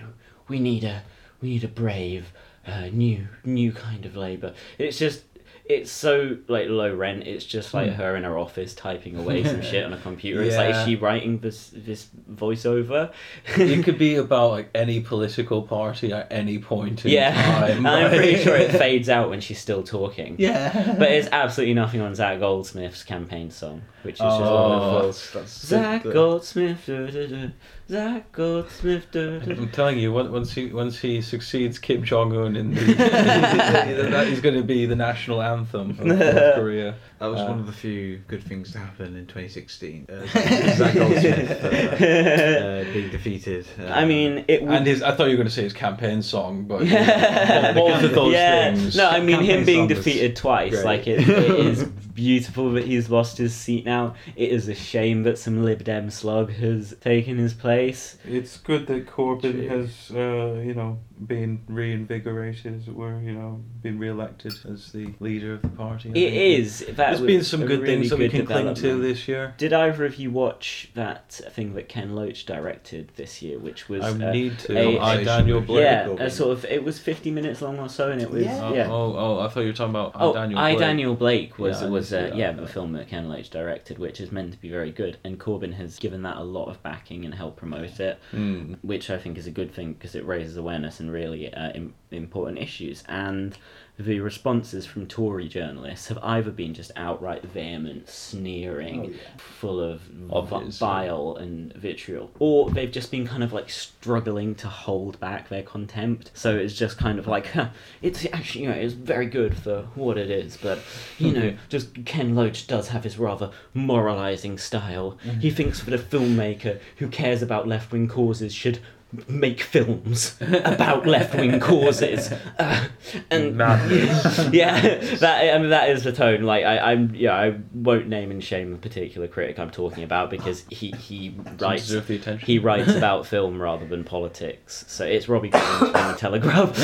F: we need a we need a brave, uh, new new kind of labour. It's just it's so like low rent. It's just like hmm. her in her office typing away some shit on a computer. It's like is she writing this this voiceover?
E: it could be about like any political party at any point in
F: yeah,
E: time. (laughs)
F: I'm pretty sure it (laughs) fades out when she's still talking.
E: Yeah.
F: But it's absolutely nothing on Zac Goldsmith's campaign song, which is just
E: Oh.
F: wonderful. Zac Goldsmith, duh, duh, duh. Zac Goldsmith, duh, duh, duh.
E: I'm telling you, once he once he succeeds Kim Jong Un in the, (laughs) that is going to be the national anthem of North (laughs) Korea.
H: That was
E: Uh,
H: one of the few good things to happen in 2016. Uh, (laughs) Zac Goldsmith uh, uh, being defeated. Uh,
F: I mean, it would
E: And his, I thought you were going to say his campaign song, but
F: Yeah.
E: both of those
F: yeah.
E: things.
F: No, I mean him being defeated twice.
H: great.
F: Like it, it is beautiful that he's lost his seat now. It is a shame that some Lib Dem slug has taken his place.
E: It's good that Corbyn
H: True.
E: has, uh, you know, been reinvigorated, as it were, you know, been re-elected as the leader of the party. I
F: It
E: think.
F: is. That
E: There's
F: was
E: been some good
F: really
E: things that we can cling to this year.
F: Did either of you watch that thing that Ken Loach directed this year, which was
E: I
F: uh,
E: need to.
F: a-
E: I, Daniel Blake.
F: yeah, a sort of it was fifty minutes long or so, and it was
H: Yeah.
F: yeah.
E: Oh, oh, I thought you were talking about
F: Oh,
E: I, Daniel
F: I
E: Blake.
F: Daniel Blake was
E: Yeah, I
F: was uh, yeah
E: yeah.
F: the film that Ken Loach directed, which is meant to be very good, and Corbyn has given that a lot of backing and helped promote it,
E: Mm.
F: which I think is a good thing because it raises awareness and really uh, Im- important issues. And the responses from Tory journalists have either been just outright vehement, sneering, oh, full of v- bile and vitriol, or they've just been kind of like struggling to hold back their contempt. So it's just kind of like, huh, it's actually you know it's very good for what it is, but you know, (laughs) just Ken Loach does have his rather moralizing style. He mm-hmm. thinks that a filmmaker who cares about left wing causes should make films (laughs) about left wing causes, (laughs) uh, and
E: Madness. (laughs)
F: yeah, that I mean that is the tone. Like I, I'm yeah, I won't name and shame the particular critic I'm talking about because he he writes
E: deserve the attention.
F: he writes about film rather than politics. So it's Robbie Collins from the Telegraph.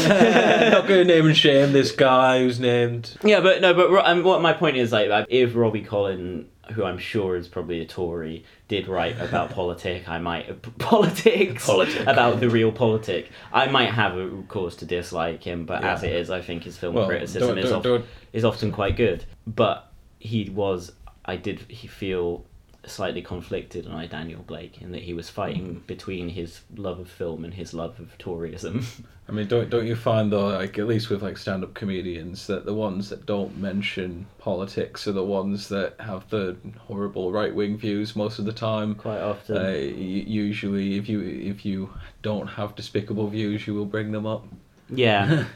E: not going to name and shame this guy who's named.
F: Yeah, but no, but Ro- um, what my point is like, like, if Robbie Collin who I'm sure is probably a Tory, did write about (laughs) politic, I might (laughs) politics
E: Politic.
F: about the real politic. I might have a cause to dislike him, but as it is, I think his film
E: Well,
F: criticism
E: don't-
F: is
E: don't- don't-
F: is often quite good. But he was, I did he feel slightly conflicted on I Daniel Blake in that he was fighting between his love of film and his love of Toryism. (laughs)
E: I mean, don't don't you find though, like at least with like stand-up comedians, that the ones that don't mention politics are the ones that have the horrible right-wing views most of the time.
F: Quite often.
E: Uh, usually, if you if you don't have despicable views, you will bring them up.
F: yeah. (laughs)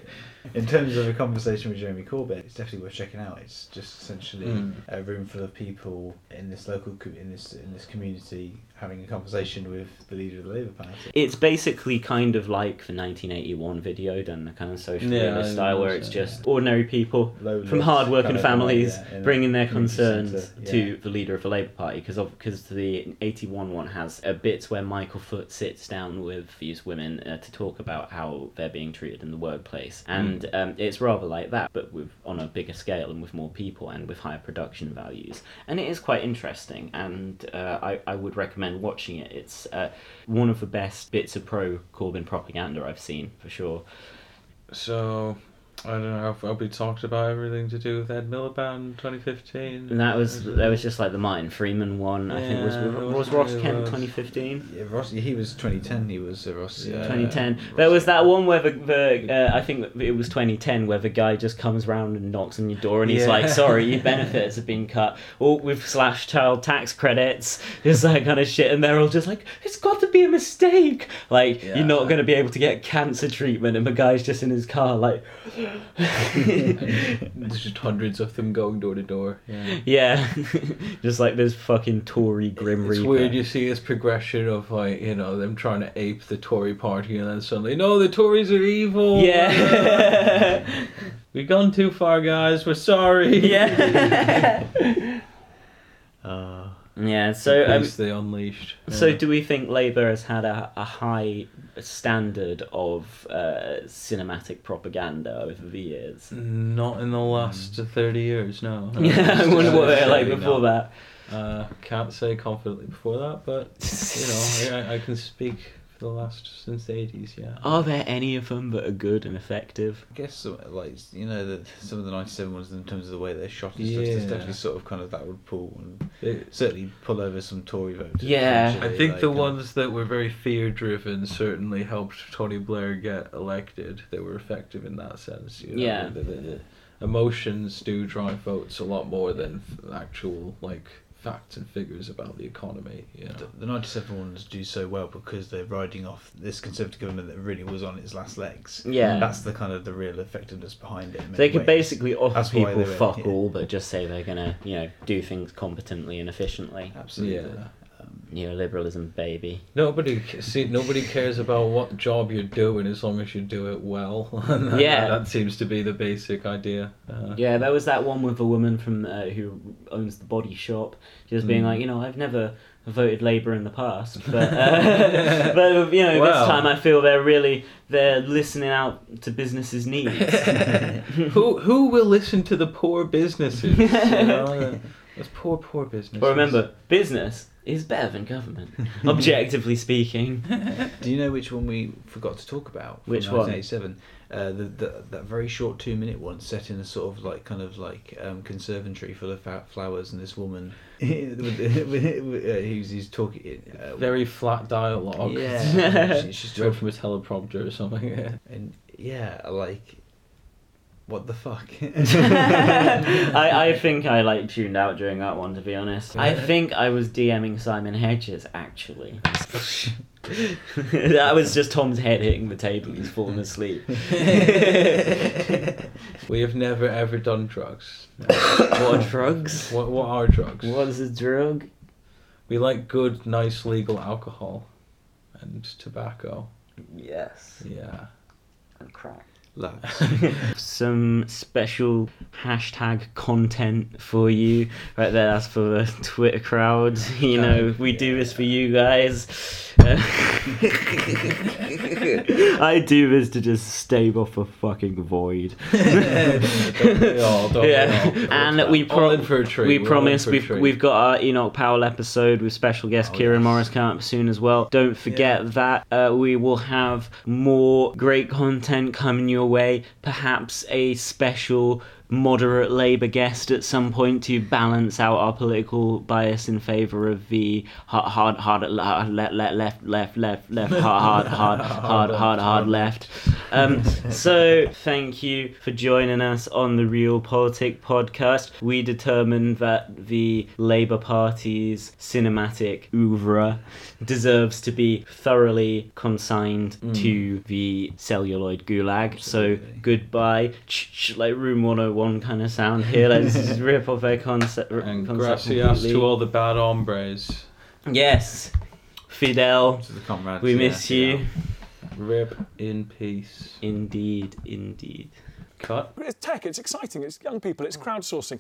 D: In terms of a conversation with Jeremy Corbyn, it's definitely worth checking out. It's just essentially
E: Mm.
D: a room full of people in this local in this in this community having a conversation with the leader of the Labour Party.
F: It's basically kind of like the 1981 video done in a kind of social
E: Yeah,
F: style where it's
E: so,
F: just ordinary people
D: Low
F: from
D: lift,
F: hard-working
D: kind of,
F: families
D: yeah,
F: bringing their concerns
D: centre,
F: to the leader of the Labour Party because because the 81 one has a bit where Michael Foot sits down with these women uh, to talk about how they're being treated in the workplace. And um, it's rather like that but with on a bigger scale and with more people and with higher production values. And it is quite interesting and uh, I, I would recommend watching it. It's uh, one of the best bits of pro Corbyn propaganda I've seen for sure.
E: So, I don't know. Have, have we talked about everything to do with Ed Miliband 2015?
F: And that was there was just like the Martin Freeman one. I think was was,
E: it was-
F: Ross
E: it
F: Kemp
E: was.
F: 2015.
D: Yeah, Ross, he was 2010. He was uh, Ross.
E: Yeah.
D: Uh,
F: 2010.
D: Ross-
F: There was that one where the, the uh, I think it was 2010 where the guy just comes round and knocks on your door and he's
E: Yeah.
F: like, "Sorry, your (laughs) benefits have been cut." Or with slash child tax credits, just that kind of shit, and they're all just like, "It's got to be a mistake." Like
E: Yeah.
F: you're not going to be able to get cancer treatment, and the guy's just in his car like. (laughs)
E: There's just hundreds of them going door to door. Yeah.
F: Yeah, (laughs) just like this fucking Tory Grim
E: It's
F: Reaper.
E: weird you see this progression of like, you know, them trying to ape the Tory party and then suddenly, no, the Tories are evil.
F: Yeah. (laughs)
E: We've gone too far, guys. We're sorry.
F: yeah.
D: Uh,
F: yeah. So, um,
E: they unleashed.
F: so do we think Labour has had a, a high standard of uh, cinematic propaganda over the years?
E: Not in the last 30 years, no.
F: Yeah, (laughs) I wonder what they were
D: like
F: before
D: not.
F: that.
E: Uh, can't say confidently before that, but, you know, I, I can speak for the last, since the 80s, yeah.
F: Are there any of them that are good and effective?
D: I guess some, like you know that some of the '97 ones in terms of the way they're shot and stuff. There's definitely sort of kind of that would pull and
E: It-
D: certainly pull over some Tory voters.
F: Yeah.
E: I think
D: like,
E: the
D: um,
E: ones that were very fear driven certainly helped Tony Blair get elected. They were effective in that sense. You know?
F: Yeah.
E: The, the, the emotions do drive votes a lot more than actual like facts and figures about the economy. You know?
D: The, the 97 ones do so well because they're riding off this Conservative government that really was on its last legs.
F: Yeah. Mm.
D: That's the kind of the real effectiveness behind it. in
F: They
D: many
F: could
D: ways.
F: basically offer
D: That's
F: people
D: they were-
F: fuck
D: yeah.
F: all, but just say they're gonna, you know, do things competently and efficiently.
D: Absolutely.
E: Yeah.
F: Neoliberalism, baby.
E: Nobody see. Nobody cares about what job you're doing as long as you do it well. (laughs) And that,
F: Yeah.
E: that seems to be the basic idea. Uh,
F: Yeah, there was that one with a woman from uh, who owns the body shop, just being
E: Mm.
F: like, you know, I've never voted Labour in the past, but uh, (laughs) but you know,
E: Well.
F: this time I feel they're really they're listening out to businesses' needs. (laughs)
E: who who will listen to the poor businesses? You know, those poor poor business.
F: but remember, business is better than government, (laughs) objectively speaking. (laughs)
D: Do you know which one we forgot to talk about? from
F: Which one?
D: 1987? Uh, the, the that very short two minute one set in a sort of like kind of like um, conservatory full of flowers and this woman (laughs) with- with- with- uh, who's who's talking. Uh,
E: very flat dialogue.
D: yeah, she, she's
E: Read
D: talking
E: from a teleprompter or something.
D: and yeah, like what the fuck. (laughs) (laughs)
F: I, I think I like tuned out during that one to be honest. I think I was DMing Simon Hedges actually. (laughs) Oh, that was just Tom's head hitting the table. He's fallen asleep.
E: we have never ever done drugs.
F: what are drugs?
E: What what are drugs?
F: What is a drug?
E: We like good, nice, legal alcohol and tobacco.
F: Yes.
E: Yeah.
F: And crack.
D: Lads. (laughs)
F: Some special hashtag content for you right there. That's for the Twitter crowd. (laughs) You know, we do this for you guys. I do this to just stave off a fucking void. (laughs)
E: Oh, don't
F: yeah, and we pro-
E: in for a treat.
F: we
E: We're
F: promise
E: in for a
F: we've we've got our Enoch Powell episode with special guest
D: Oh,
F: Kieran
D: yes.
F: Morris coming up soon as well. Don't forget that uh, we will have more great content coming your way. Perhaps a special moderate Labour guest at some point to balance out our political bias in favour of the hard hard hard hard left left left left left hard hard hard hard hard hard left. Um, so thank you for joining us on the Real Politic podcast. We determined that the Labour Party's cinematic oeuvre deserves to be thoroughly consigned to the celluloid gulag. So goodbye, Ch- ch- like Room 101 kind of sound here. Let's just (laughs) rip off their concept.
E: And
F: concept
E: gracias
F: completely.
E: to all the bad hombres.
F: Yes, Fidel,
D: To the comrades.
F: we
D: yeah,
F: miss you.
E: Rip in peace.
F: Indeed, indeed.
E: Cut.
C: It's tech, it's exciting, it's young people, it's crowdsourcing.